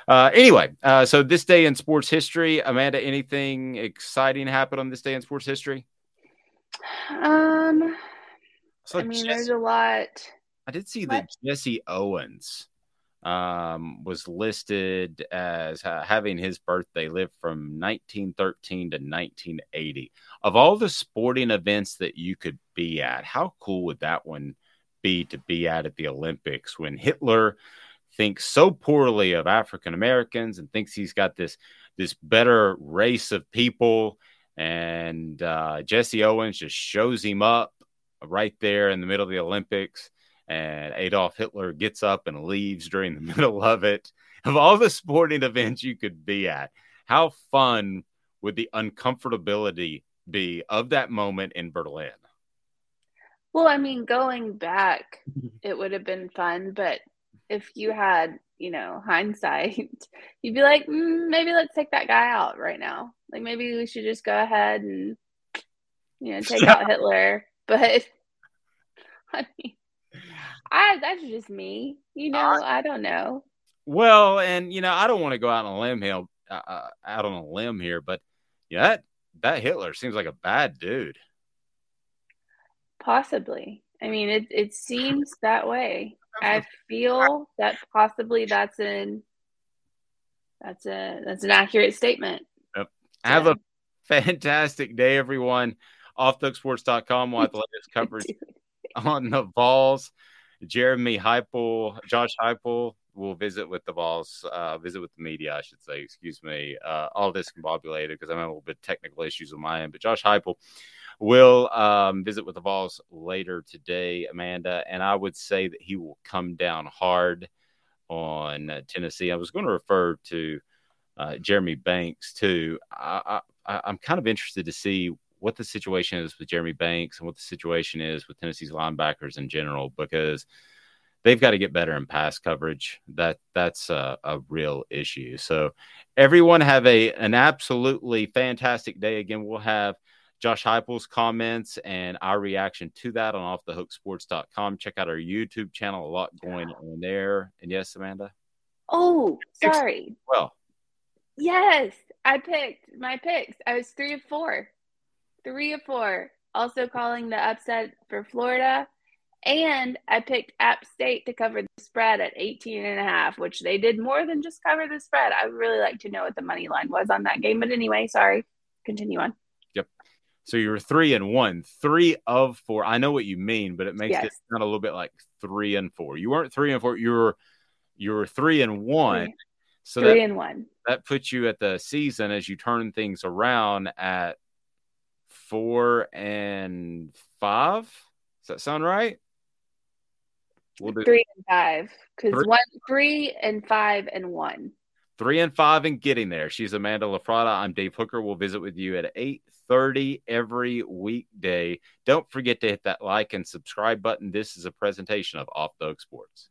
uh, anyway, uh, so this day in sports history, Amanda, anything exciting happened on this day in sports history? Um, So I mean, just- there's a lot. I did see that Jesse Owens um, was listed as uh, having his birthday lived from 1913 to 1980. Of all the sporting events that you could be at, how cool would that one to be at at the Olympics when Hitler thinks so poorly of African Americans and thinks he's got this this better race of people, and uh, Jesse Owens just shows him up right there in the middle of the Olympics and Adolf Hitler gets up and leaves during the middle of it. Of all the sporting events you could be at, how fun would the uncomfortability be of that moment in Berlin? Well, I mean, going back, it would have been fun, but if you had, you know, hindsight, you'd be like, mm, maybe let's take that guy out right now. Like maybe we should just go ahead and, you know, take out Hitler. But I mean, I that's just me. You know, uh, I don't know. Well, and you know, I don't want to go out on a limb here, uh, uh, out on a limb here, but yeah, that that Hitler seems like a bad dude. Possibly. I mean, it it seems that way. I feel that possibly that's an that's a that's an accurate statement. Yep. Have a fantastic day, everyone. Offthehooksports.com will have the latest coverage on the Vols. Jeremy Heupel, Josh Heupel will visit with the Vols, uh, visit with the media, I should say. Excuse me. Uh, all discombobulated because I'm having a little bit of technical issues on my end. But Josh Heupel will um, visit with the Vols later today, Amanda, and I would say that he will come down hard on uh, Tennessee. I was going to refer to uh, Jeremy Banks too. I, I, I'm kind of interested to see what the situation is with Jeremy Banks and what the situation is with Tennessee's linebackers in general because they've got to get better in pass coverage. That that's a, a, real issue. So everyone have a an absolutely fantastic day. Again, we'll have Josh Heupel's comments and our reaction to that on offthehooksports.com. Check out our YouTube channel. A lot going on there. And yes, Amanda. Oh, sorry. Well, yes, I picked my picks. I was three of four three of four. Also calling the upset for Florida. And I picked App State to cover the spread at 18 and a half, which they did more than just cover the spread. I would really like to know what the money line was on that game. But anyway, sorry. Continue on. So you were three and one, three of four. I know what you mean, but it makes yes. it sound a little bit like three and four. You weren't three and four. You were you were three and one. Three. So three that, and one. That puts you at the season as you turn things around at four and five. Does that sound right? We'll do three and five because one, three and five and one. Three and five and getting there. She's Amanda LaFratta. I'm Dave Hooker. We'll visit with you at eight thirty every weekday. Don't forget to hit that like and subscribe button. This is a presentation of Off the Sports.